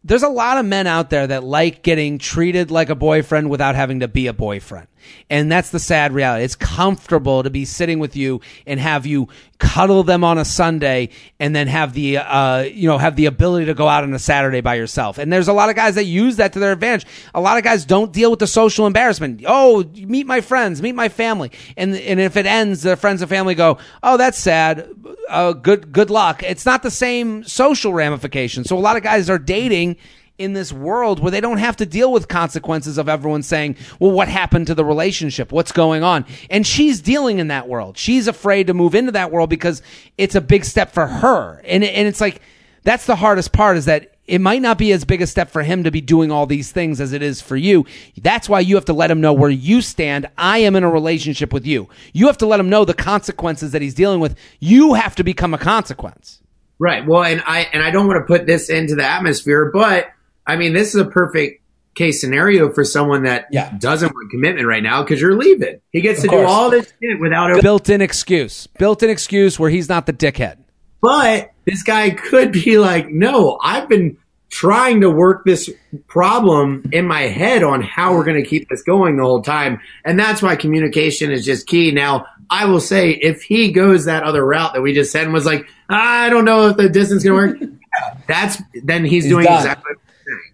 [SPEAKER 1] There's a lot of men out there that like getting treated like a boyfriend without having to be a boyfriend. And that's the sad reality. It's comfortable to be sitting with you and have you cuddle them on a Sunday and then have the, uh, you know, have the ability to go out on a Saturday by yourself. And there's a lot of guys that use that to their advantage. A lot of guys don't deal with the social embarrassment. Oh, meet my friends, meet my family. And, and if it ends, their friends and family go, oh, that's sad. Uh, good, good luck. It's not the same social ramifications. So a lot of guys are dating in this world where they don't have to deal with consequences of everyone saying, well, what happened to the relationship? What's going on? And she's dealing in that world. She's afraid to move into that world because it's a big step for her. And, and it's like, that's the hardest part is that it might not be as big a step for him to be doing all these things as it is for you. That's why you have to let him know where you stand. I am in a relationship with you. You have to let him know the consequences that he's dealing with. You have to become a consequence.
[SPEAKER 2] Right. Well, and I and I don't want to put this into the atmosphere, but I mean, this is a perfect case scenario for someone that yeah. doesn't want commitment right now because you're leaving. He gets of to course. do all this shit without a
[SPEAKER 1] built-in excuse. Built-in excuse where he's not the dickhead.
[SPEAKER 2] But this guy could be like, "No, I've been trying to work this problem in my head on how we're going to keep this going the whole time." And that's why communication is just key. Now, I will say if he goes that other route that we just said and was like, "I don't know if the distance going to work." that's then he's, he's doing done. exactly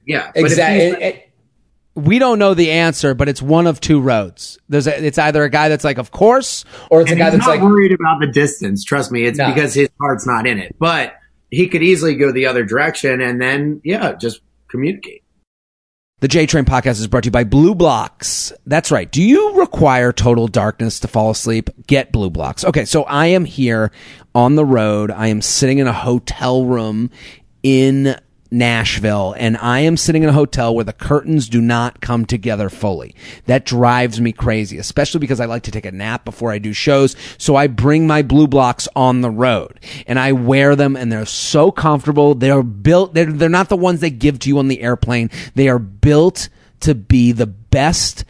[SPEAKER 2] yeah,
[SPEAKER 1] exactly. we don't know the answer, but it's one of two roads. There's a, it's either a guy that's like, of course, or it's
[SPEAKER 2] and
[SPEAKER 1] a guy that's
[SPEAKER 2] not
[SPEAKER 1] like
[SPEAKER 2] worried about the distance. Trust me, it's no. because his heart's not in it. But he could easily go the other direction, and then yeah, just communicate.
[SPEAKER 1] The J Train podcast is brought to you by BLUBlox. That's right. Do you require total darkness to fall asleep? Get BLUBlox. Okay, so I am here on the road. I am sitting in a hotel room in Nashville and I am sitting in a hotel where the curtains do not come together fully. That drives me crazy, especially because I like to take a nap before I do shows. So I bring my BLUBlox on the road and I wear them and they're so comfortable. They're built, they're, they're not the ones they give to you on the airplane. They are built to be the best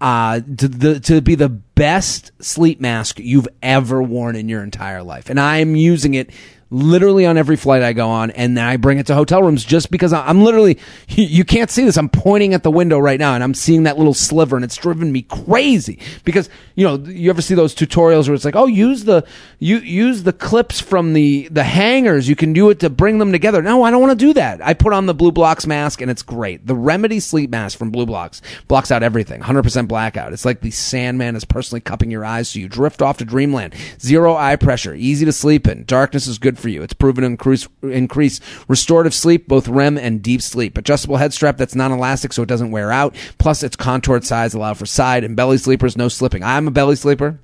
[SPEAKER 1] uh, to the to be the best sleep mask you've ever worn in your entire life, and I am using it literally on every flight I go on, and then I bring it to hotel rooms just because I'm literally, you can't see this. I'm pointing at the window right now, and I'm seeing that little sliver, and it's driven me crazy because you know you ever see those tutorials where it's like, oh, use the you use the clips from the the hangers. You can do it to bring them together. No, I don't want to do that. I put on the BLUBlox mask, and it's great. The Remedy sleep mask from BLUBlox blocks out everything, 100% blackout. It's like the Sandman is personally cupping your eyes so you drift off to dreamland. Zero eye pressure, easy to sleep in. Darkness is good for you. It's proven to increase, increase restorative sleep, both REM and deep sleep. Adjustable head strap that's non-elastic so it doesn't wear out. Plus, its contoured size allow for side and belly sleepers, no slipping. I'm a belly sleeper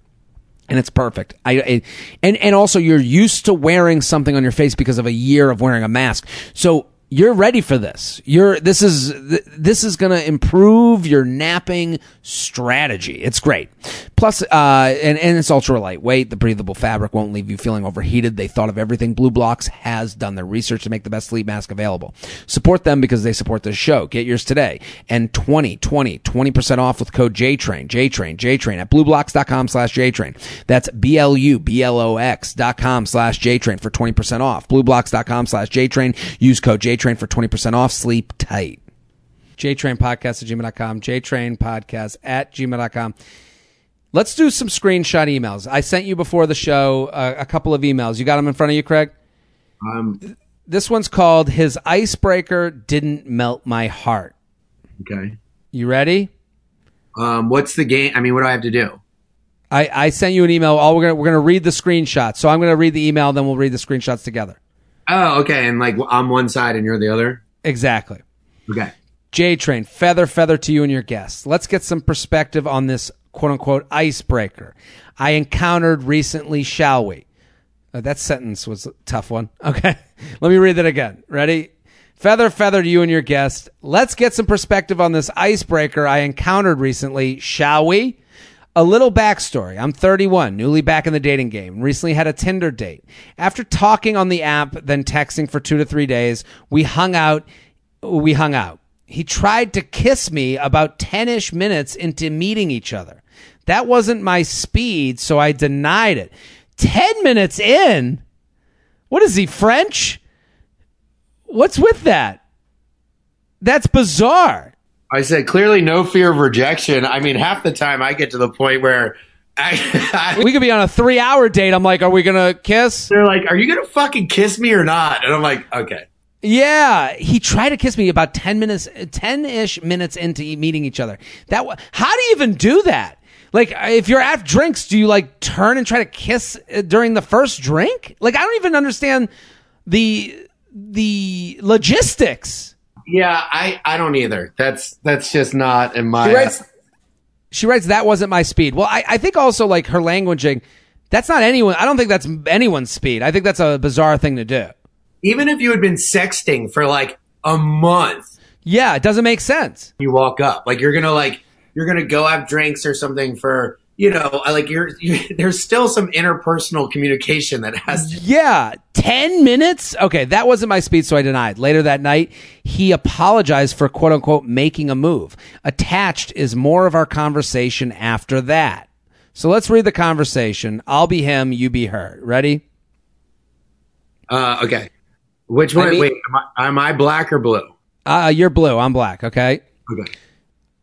[SPEAKER 1] and it's perfect. I, I, and and also you're used to wearing something on your face because of a year of wearing a mask. So you're ready for this. You're this is this is going to improve your napping strategy. It's great. Plus, uh, and and it's ultra lightweight. The breathable fabric won't leave you feeling overheated. They thought of everything. BLUBlox has done their research to make the best sleep mask available. Support them because they support this show. Get yours today and 20, 20, 20% off with code JTRAIN, JTRAIN, JTRAIN at blublox.com slash JTRAIN. That's B-L-U-B-L-O-X dot com slash JTRAIN for 20% off. Blublox.com slash JTRAIN. Use code JTRAIN JTrain for 20% off. Sleep tight. JTrain podcast at gmail.com. JTrain podcast at gmail.com. Let's do some screenshot emails. I sent you before the show uh, a couple of emails. You got them in front of you, Craig?
[SPEAKER 2] Um,
[SPEAKER 1] this one's called His Icebreaker Didn't Melt My Heart.
[SPEAKER 2] Okay.
[SPEAKER 1] You ready?
[SPEAKER 2] Um, what's the game? I mean, what do I have to do?
[SPEAKER 1] I, I sent you an email. All we're gonna we're gonna read the screenshot. So I'm gonna read the email, then we'll read the screenshots together.
[SPEAKER 2] Oh, okay. And like I'm one side and you're the other.
[SPEAKER 1] Exactly.
[SPEAKER 2] Okay.
[SPEAKER 1] J Train, feather, feather to you and your guests. Let's get some perspective on this quote unquote icebreaker I encountered recently, shall we? Uh, that sentence was a tough one. Okay. Let me read that again. Ready? Feather, feather to you and your guest. Let's get some perspective on this icebreaker I encountered recently, shall we? A little backstory. I'm 31, newly back in the dating game. Recently had a Tinder date. After talking on the app, then texting for two to three days, we hung out. We hung out. He tried to kiss me about 10 ish minutes into meeting each other. That wasn't my speed, so I denied it. 10 minutes in? What is he, French? What's with that? That's bizarre.
[SPEAKER 2] I said clearly no fear of rejection. I mean, half the time I get to the point where I,
[SPEAKER 1] I, we could be on a three hour date. I'm like, are we gonna kiss?
[SPEAKER 2] They're like, are you gonna fucking kiss me or not? And I'm like, okay.
[SPEAKER 1] Yeah, he tried to kiss me about ten minutes, ten ish minutes into meeting each other. That how do you even do that? Like, if you're at drinks, do you like turn and try to kiss uh, during the first drink? Like, I don't even understand the the logistics.
[SPEAKER 2] Yeah, I, I don't either. That's that's just not in my.
[SPEAKER 1] She writes, she writes that wasn't my speed. Well, I, I think also like her languaging. That's not anyone. I don't think that's anyone's speed. I think that's a bizarre thing to do.
[SPEAKER 2] Even if you had been sexting for like a month.
[SPEAKER 1] Yeah, it doesn't make sense.
[SPEAKER 2] You walk up like you're gonna like you're gonna go have drinks or something for you know, I like you're, you're, there's still some interpersonal communication that has.
[SPEAKER 1] To- yeah, ten minutes. Okay, that wasn't my speed, so I denied. Later that night, he apologized for quote unquote making a move. Attached is more of our conversation after that. So let's read the conversation. I'll be him, you be her. Ready?
[SPEAKER 2] Uh, okay. Which one? I mean, wait, am I, am I black or blue?
[SPEAKER 1] Uh, you're blue. I'm black. Okay.
[SPEAKER 2] Okay.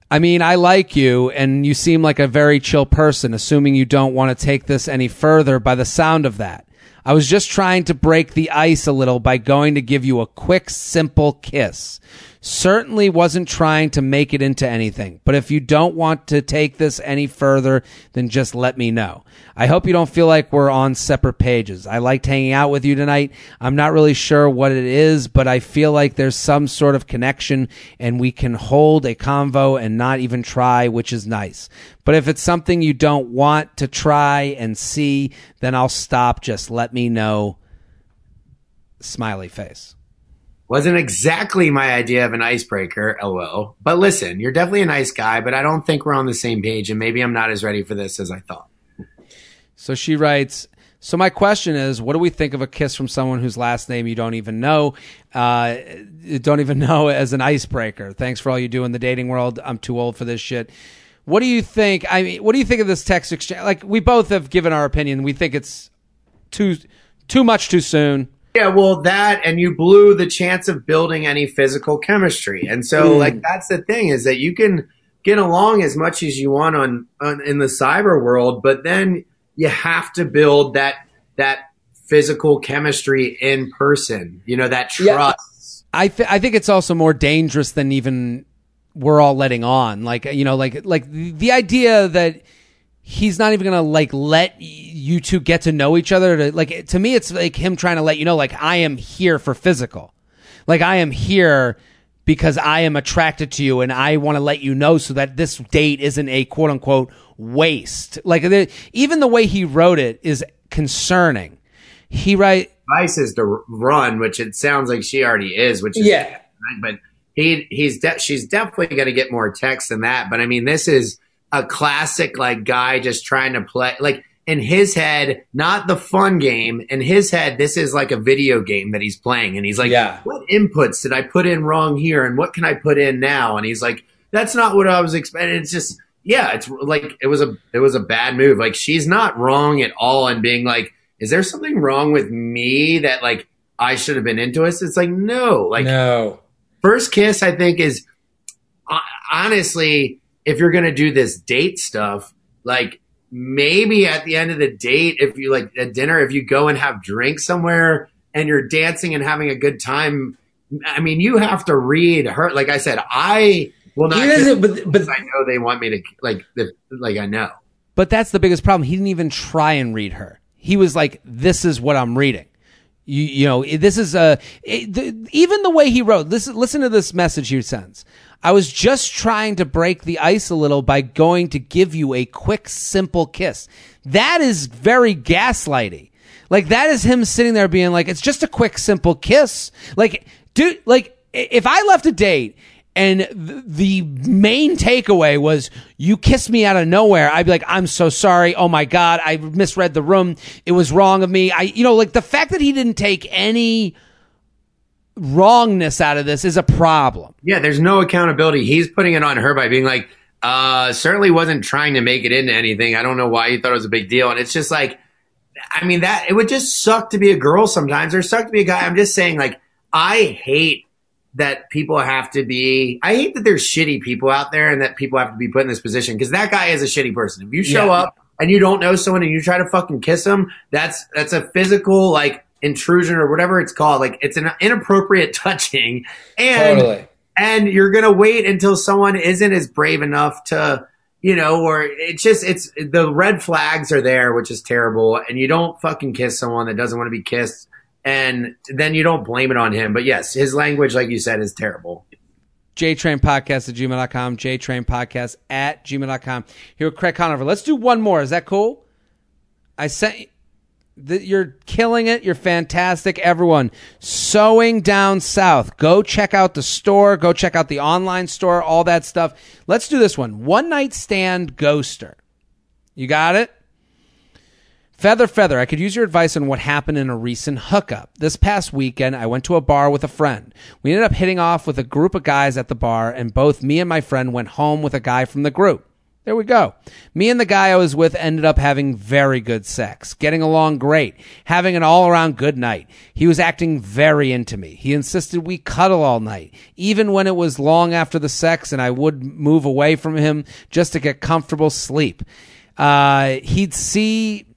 [SPEAKER 1] I mean, I like you, and you seem like a very chill person, assuming you don't want to take this any further by the sound of that. I was just trying to break the ice a little by going to give you a quick, simple kiss. Certainly wasn't trying to make it into anything, but if you don't want to take this any further, then just let me know. I hope you don't feel like we're on separate pages. I liked hanging out with you tonight. I'm not really sure what it is, but I feel like there's some sort of connection and we can hold a convo and not even try, which is nice. But if it's something you don't want to try and see, then I'll stop. Just let me know. Smiley face.
[SPEAKER 2] Wasn't exactly my idea of an icebreaker, lol. But listen, you're definitely a nice guy, but I don't think we're on the same page, and maybe I'm not as ready for this as I thought.
[SPEAKER 1] So she writes. So my question is, what do we think of a kiss from someone whose last name you don't even know, uh, don't even know as an icebreaker? Thanks for all you do in the dating world. I'm too old for this shit. What do you think? I mean, what do you think of this text exchange? Like, we both have given our opinion. We think it's too too much too soon.
[SPEAKER 2] Yeah, well, that and you blew the chance of building any physical chemistry. And so, mm. like, that's the thing is that you can get along as much as you want on, on in the cyber world, but then you have to build that that physical chemistry in person. You know, that trust. Yeah.
[SPEAKER 1] I th- I think it's also more dangerous than even we're all letting on. Like, you know, like like the idea that he's not even gonna like let you two get to know each other to like to me it's like him trying to let you know like i am here for physical. Like i am here because i am attracted to you and i want to let you know so that this date isn't a quote unquote waste. Like the, even the way he wrote it is concerning. He write
[SPEAKER 2] advice is to run which it sounds like she already is which is
[SPEAKER 3] yeah.
[SPEAKER 2] but he he's de- she's definitely going to get more text than that but i mean this is a classic like guy just trying to play like in his head, not the fun game. In his head, this is like a video game that he's playing. And he's like, yeah. what inputs did I put in wrong here? And what can I put in now? And he's like, that's not what I was expecting. It's just, yeah, it's like, it was a, it was a bad move. Like she's not wrong at all and being like, is there something wrong with me that like I should have been into us? It's like, no, like,
[SPEAKER 3] no.
[SPEAKER 2] First kiss, I think is honestly, if you're going to do this date stuff, like maybe at the end of the date, if you like at dinner, if you go and have drinks somewhere and you're dancing and having a good time, I mean, you have to read her. Like I said, I will not.
[SPEAKER 3] but, but
[SPEAKER 2] I know they want me to like, the, like I know.
[SPEAKER 1] But that's the biggest problem. He didn't even try and read her. He was like, "This is what I'm reading." You, you know, this is a it, the, even the way he wrote. Listen, listen to this message he sends. I was just trying to break the ice a little by going to give you a quick, simple kiss. That is very gaslighty. Like that is him sitting there being like, it's just a quick, simple kiss. Like, dude, like if I left a date and the main takeaway was you kissed me out of nowhere i'd be like i'm so sorry oh my god i misread the room it was wrong of me i you know like the fact that he didn't take any wrongness out of this is a problem.
[SPEAKER 2] Yeah, there's no accountability. He's putting it on her by being like, uh, certainly wasn't trying to make it into anything. I don't know why you thought it was a big deal. And it's just like, I mean, that it would just suck to be a girl sometimes or suck to be a guy. I'm just saying, like, I hate that people have to be, I hate that there's shitty people out there and that people have to be put in this position because that guy is a shitty person. If you show yeah. up and you don't know someone and you try to fucking kiss them, that's, that's a physical, like, intrusion or whatever it's called. Like it's an inappropriate touching, and totally. and you're gonna wait until someone isn't as brave enough to, you know, or it's just it's the red flags are there, which is terrible, and you don't fucking kiss someone that doesn't want to be kissed. And then you don't blame it on him. But yes, his language, like you said, is terrible.
[SPEAKER 1] JTrain Podcast at gmail.com, JTrain Podcast at gmail.com. Here with Craig Conover. Let's do one more. Is that cool? I sent you're killing it. You're fantastic. Everyone, sewing down south. Go check out the store. Go check out the online store. All that stuff. Let's do this one. One night stand ghoster. You got it? Feather, feather, I could use your advice on what happened in a recent hookup. This past weekend, I went to a bar with a friend. We ended up hitting off with a group of guys at the bar, and both me and my friend went home with a guy from the group. There we go. Me and the guy I was with ended up having very good sex, getting along great, having an all around good night. He was acting very into me. He insisted we cuddle all night, even when it was long after the sex and I would move away from him just to get comfortable sleep. Uh, he'd see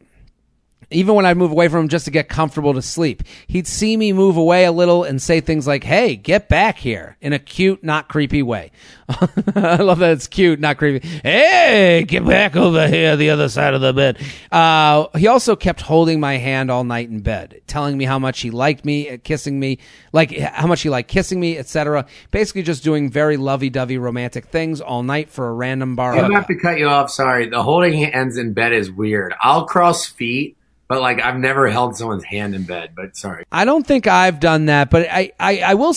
[SPEAKER 1] even when I'd move away from him just to get comfortable to sleep. He'd see me move away a little and say things like, Hey, get back here in a cute, not creepy way. I love that it's cute, not creepy. Hey, get back over here, the other side of the bed. Uh, he also kept holding my hand all night in bed, telling me how much he liked me, uh, kissing me, like how much he liked kissing me, etc. Basically, just doing very lovey-dovey romantic things all night for a random bar.
[SPEAKER 2] I'm have to cut you off. Sorry, the holding hands in bed is weird. I'll cross feet but like I've never held someone's hand in bed. But sorry,
[SPEAKER 1] I don't think I've done that, but I, I, I will.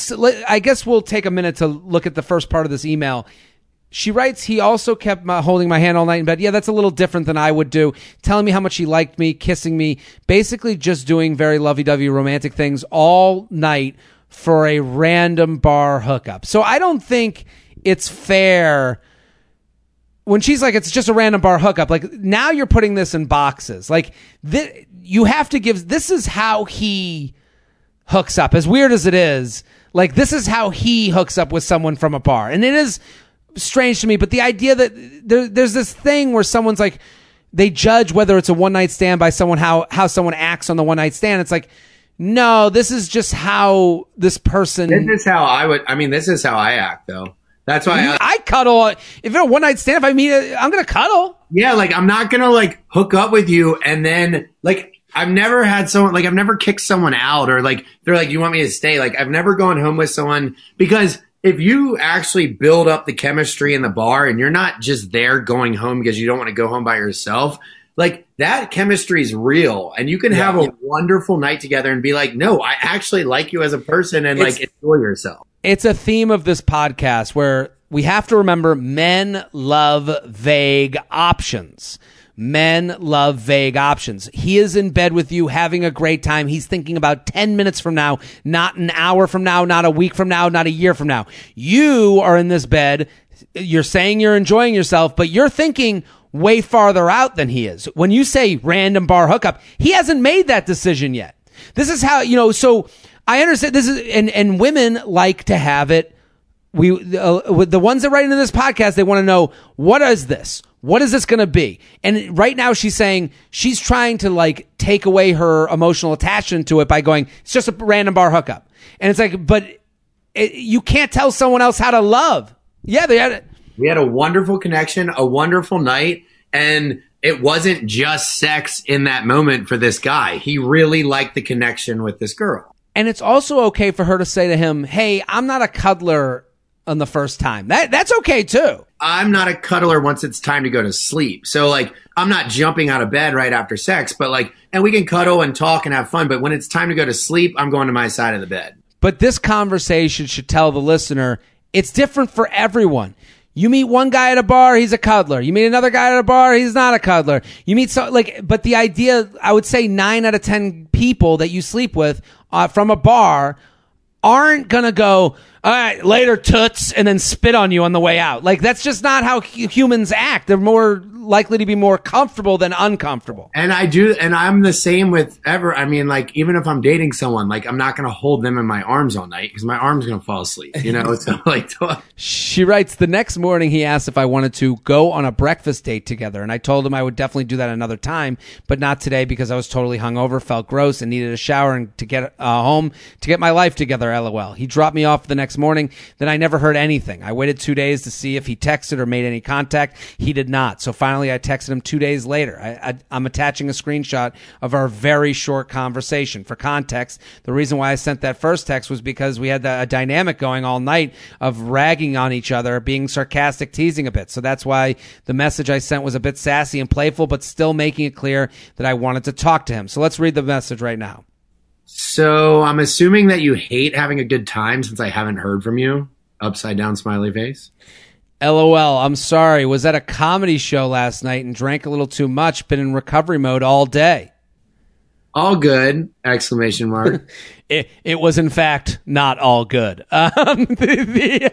[SPEAKER 1] I guess we'll take a minute to look at the first part of this email. She writes, he also kept my, holding my hand all night in bed. Yeah, that's a little different than I would do. Telling me how much he liked me, kissing me, basically just doing very lovey dovey romantic things all night for a random bar hookup. So I don't think it's fair when she's like it's just a random bar hookup like now you're putting this in boxes. Like th- you have to give this is how he hooks up. As weird as it is like this is how he hooks up with someone from a bar. And it is strange to me but the idea that there, there's this thing where someone's like they judge whether it's a one night stand by someone how how someone acts on the one night stand. It's like no this is just how this person
[SPEAKER 2] this is how i would i mean this is how i act though that's why
[SPEAKER 1] I, I cuddle. If it's a one night stand, if I meet I'm gonna cuddle.
[SPEAKER 2] Yeah, like I'm not gonna like hook up with you and then like I've never had someone like I've never kicked someone out or like they're like you want me to stay. Like I've never gone home with someone because if you actually build up the chemistry in the bar and you're not just there going home because you don't want to go home by yourself, like that chemistry is real and you can yeah, have a yeah. wonderful night together and be like, no, I actually like you as a person and it's, like enjoy yourself.
[SPEAKER 1] It's a theme of this podcast where we have to remember men love vague options. Men love vague options. He is in bed with you having a great time. He's thinking about 10 minutes from now, not an hour from now, not a week from now, not a year from now. You are in this bed. You're saying you're enjoying yourself, but you're thinking way farther out than he is. When you say random bar hookup, he hasn't made that decision yet. This is how, you know, so I understand this is, and, and women like to have it. We, uh, the ones that write into this podcast, they want to know, what is this? What is this going to be? And right now she's saying she's trying to like take away her emotional attachment to it by going, it's just a random bar hookup. And it's like, but it, you can't tell someone else how to love. Yeah, they had.
[SPEAKER 2] We had a wonderful connection, a wonderful night, and it wasn't just sex in that moment for this guy. He really liked the connection with this girl.
[SPEAKER 1] And it's also okay for her to say to him, "Hey, I'm not a cuddler on the first time." That that's okay too.
[SPEAKER 2] I'm not a cuddler once it's time to go to sleep. So like I'm not jumping out of bed right after sex, but like and we can cuddle and talk and have fun, but when it's time to go to sleep, I'm going to my side of the bed.
[SPEAKER 1] But this conversation should tell the listener it's different for everyone. You meet one guy at a bar, he's a cuddler. You meet another guy at a bar, he's not a cuddler. You meet so like, but the idea, I would say nine out of ten people that you sleep with uh, from a bar aren't gonna go, all right, later toots, and then spit on you on the way out. Like that's just not how humans act. They're more likely to be more comfortable than uncomfortable.
[SPEAKER 2] And I do, and I'm the same with ever. I mean, like even if I'm dating someone, like I'm not going to hold them in my arms all night because my arm's going to fall asleep. You know, so like.
[SPEAKER 1] she writes the next morning. He asked if I wanted to go on a breakfast date together, and I told him I would definitely do that another time, but not today because I was totally hungover, felt gross, and needed a shower and to get uh, home to get my life together. LOL. He dropped me off the next morning. Then I never heard anything. I waited two days to see if he texted or made any contact. He did not. So finally finally, I texted him two days later. I, am attaching a screenshot of our very short conversation. For context, the reason why I sent that first text was because we had the, a dynamic going all night of ragging on each other, being sarcastic, teasing a bit. So that's why the message I sent was a bit sassy and playful, but still making it clear that I wanted to talk to him. So let's read the message right now.
[SPEAKER 2] So I'm assuming that you hate having a good time since I haven't heard from you. Upside down smiley face.
[SPEAKER 1] LOL, I'm sorry. Was at a comedy show last night and drank a little too much. Been in recovery mode all day.
[SPEAKER 2] All good! Exclamation mark.
[SPEAKER 1] it, it was in fact not all good. Um, the,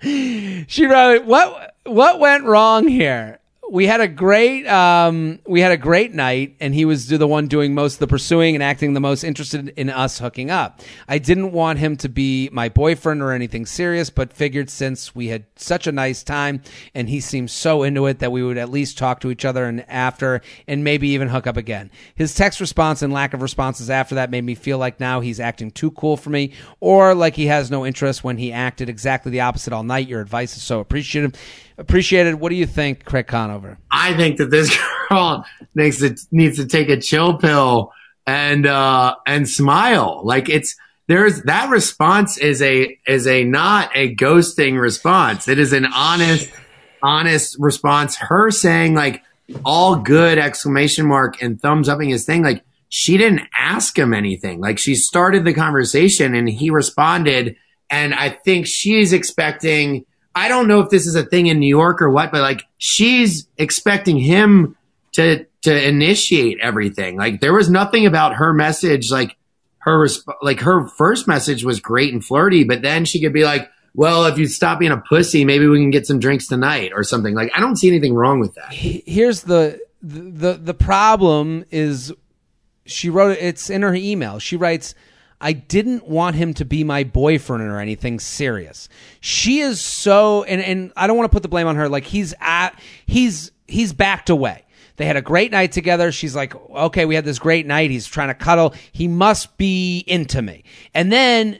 [SPEAKER 1] the, she wrote, "What what went wrong here? We had a great um, we had a great night, and he was the one doing most of the pursuing and acting the most interested in us hooking up. I didn't want him to be my boyfriend or anything serious, but figured since we had such a nice time and he seemed so into it that we would at least talk to each other and after, and maybe even hook up again. His text response and lack of responses after that made me feel like now he's acting too cool for me, or like he has no interest when he acted exactly the opposite all night. Your advice is so appreciative appreciated. What do you think, Craig Conover?
[SPEAKER 2] I think that this girl needs to needs to take a chill pill and uh and smile. Like it's there's that response is a is a not a ghosting response. It is an honest honest response. Her saying like all good exclamation mark and thumbs upping his thing. Like she didn't ask him anything. Like she started the conversation and he responded. And I think she's expecting, I don't know if this is a thing in New York or what, but like she's expecting him to, to initiate everything. Like there was nothing about her message. Like her, like her first message was great and flirty, but then she could be like, well, if you stop being a pussy, maybe we can get some drinks tonight or something. Like I don't see anything wrong with that.
[SPEAKER 1] Here's the the the problem is she wrote it's in her email. She writes I didn't want him to be my boyfriend or anything serious. She is so and and I don't want to put the blame on her like he's at he's he's backed away. They had a great night together. She's like, okay, we had this great night. He's trying to cuddle. He must be into me. And then.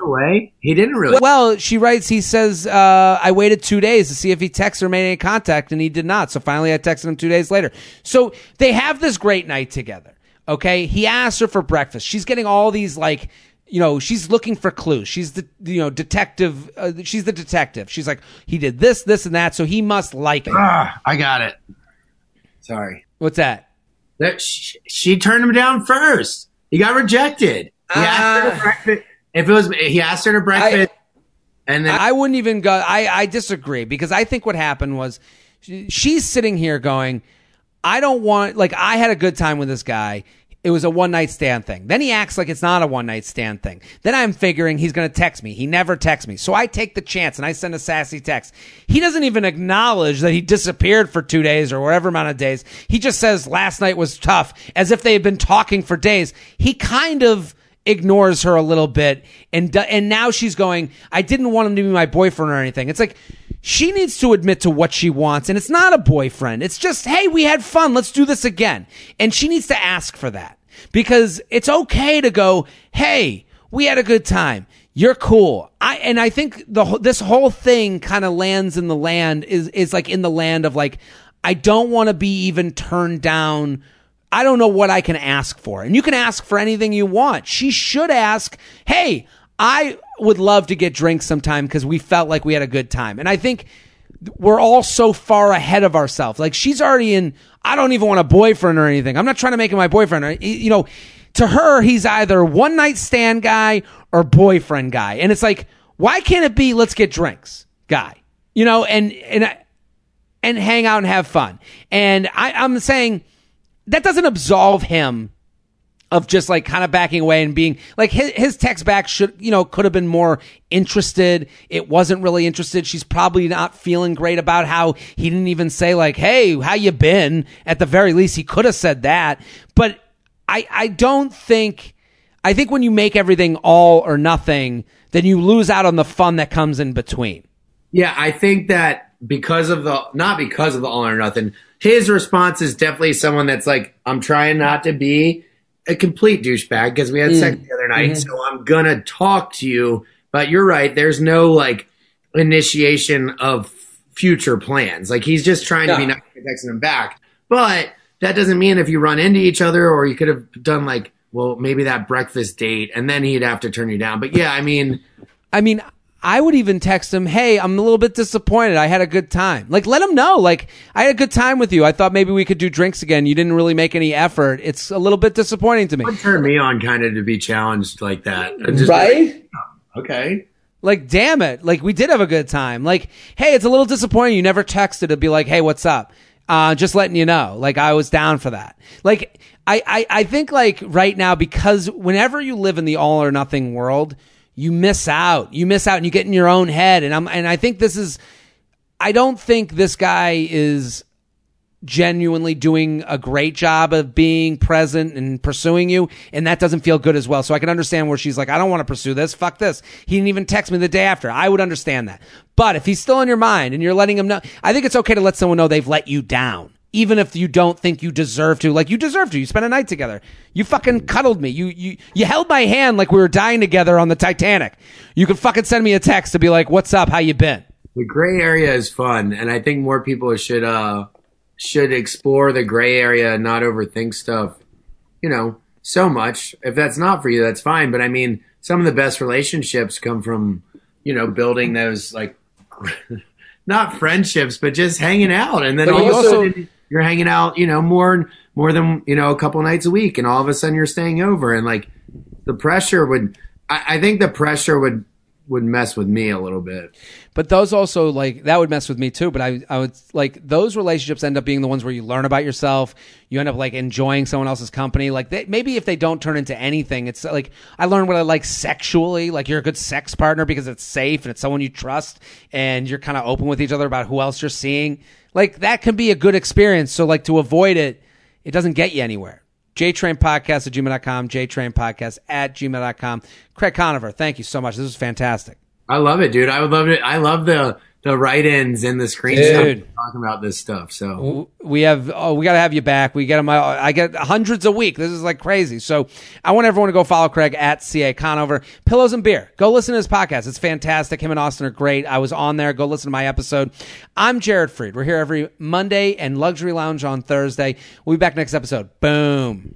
[SPEAKER 2] He didn't really.
[SPEAKER 1] Well, she writes, he says, uh, I waited two days to see if he texted or made any contact, and he did not. So finally, I texted him two days later. So they have this great night together. Okay. He asks her for breakfast. She's getting all these, like, you know, she's looking for clues. She's the, you know, detective. Uh, she's the detective. She's like, he did this, this, and that, so he must like it.
[SPEAKER 2] Ah, I got it. Sorry.
[SPEAKER 1] What's that?
[SPEAKER 2] That she, she turned him down first. He got rejected. He asked her to
[SPEAKER 1] Ah.
[SPEAKER 2] breakfast. If it was, he asked her to breakfast, and then
[SPEAKER 1] I wouldn't even go. I, I disagree because I think what happened was she- she's sitting here going, I don't want, like, I had a good time with this guy. It was a one night stand thing. Then he acts like it's not a one night stand thing. Then I'm figuring he's going to text me. He never texts me. So I take the chance and I send a sassy text. He doesn't even acknowledge that he disappeared for two days or whatever amount of days. He just says last night was tough as if they had been talking for days. He kind of ignores her a little bit and and now she's going I didn't want him to be my boyfriend or anything. It's like she needs to admit to what she wants and it's not a boyfriend. It's just hey, we had fun. Let's do this again. And she needs to ask for that. Because it's okay to go, "Hey, we had a good time. You're cool." I and I think the this whole thing kind of lands in the land is is like in the land of like I don't want to be even turned down I don't know what I can ask for. And you can ask for anything you want. She should ask, hey, I would love to get drinks sometime because we felt like we had a good time. And I think we're all so far ahead of ourselves. Like she's already in, I don't even want a boyfriend or anything. I'm not trying to make him my boyfriend. Or, you know, to her, he's either one night stand guy or boyfriend guy. And it's like, why can't it be let's get drinks guy? You know, and, and, and hang out and have fun. And I, I'm saying, that doesn't absolve him of just like kind of backing away and being like his, his text back should you know could have been more interested. It wasn't really interested. She's probably not feeling great about how he didn't even say like hey how you been? At the very least he could have said that. But i i don't think i think when you make everything all or nothing then you lose out on the fun that comes in between.
[SPEAKER 2] Yeah, I think that because of the not because of the all or nothing, his response is definitely someone that's like, I'm trying not to be a complete douchebag because we had sex mm. the other night, mm-hmm. so I'm gonna talk to you. But you're right, there's no like initiation of future plans. Like he's just trying to be nice and texting him back. But that doesn't mean if you run into each other or you could have done like, well, maybe that breakfast date and then he'd have to turn you down. But yeah, I mean
[SPEAKER 1] I mean, I would even text him, "Hey, I'm a little bit disappointed. I had a good time." Like, let him know. Like, I had a good time with you. I thought maybe we could do drinks again. You didn't really make any effort. It's a little bit disappointing to me.
[SPEAKER 2] would turn me on kind of to be challenged like that. And just okay.
[SPEAKER 1] Like, damn it. Like, we did have a good time. Like, hey, it's a little disappointing. You never texted to be like, hey, what's up? Uh, just letting you know. Like, I was down for that. Like, I, I, I think like right now, because whenever you live in the all or nothing world, you miss out. You miss out and you get in your own head. And I'm, and I think this is, I don't think this guy is genuinely doing a great job of being present and pursuing you. And that doesn't feel good as well. So i can understand where she's like i don't want to pursue this. Fuck this. He didn't even text me the day after. I would understand that. But if he's still in your mind and you're letting him know i think it's okay to let someone know they've let you down even if you don't think you deserve to like you deserve to you spent a night together you fucking cuddled me you you you held my hand like we were dying together on the titanic you could fucking send me a text to be like what's up how you been
[SPEAKER 2] The gray area is fun, and I think more people should uh should explore the gray area and not overthink stuff. You know, so much. If that's not for you, that's fine. But I mean, some of the best relationships come from you know building those like not friendships, but just hanging out, and then
[SPEAKER 1] But
[SPEAKER 2] all
[SPEAKER 1] you
[SPEAKER 2] of a
[SPEAKER 1] also-
[SPEAKER 2] you're hanging out, you know, more more than you know a couple nights a week, and all of a sudden you're staying over, and like the pressure would. I, I think the pressure would would mess with me a little bit.
[SPEAKER 1] But those also like that would mess with me too. But I I would like those relationships end up being the ones where you learn about yourself. You end up like enjoying someone else's company. Like they, maybe if they don't turn into anything, it's like I learned what I like sexually. Like you're a good sex partner because it's safe and it's someone you trust and you're kind of open with each other about who else you're seeing. Like that can be a good experience. So like to avoid it, it doesn't get you anywhere. JTrainPodcast at gmail.com, JTrainPodcast at gmail.com. Craig Conover, thank you so much. This was fantastic.
[SPEAKER 2] I love it, dude. I would love it. I love the the write-ins and the screenshots talking about this stuff. So
[SPEAKER 1] we have oh, we got to have you back. We get them. I get hundreds a week. This is like crazy. So I want everyone to go follow Craig at ca Conover. Pillows and beer. Go listen to his podcast. It's fantastic. Him and Austin are great. I was on there. Go listen to my episode. I'm Jared Freid. We're here every Monday and Luxury Lounge on Thursday. We'll be back next episode. Boom.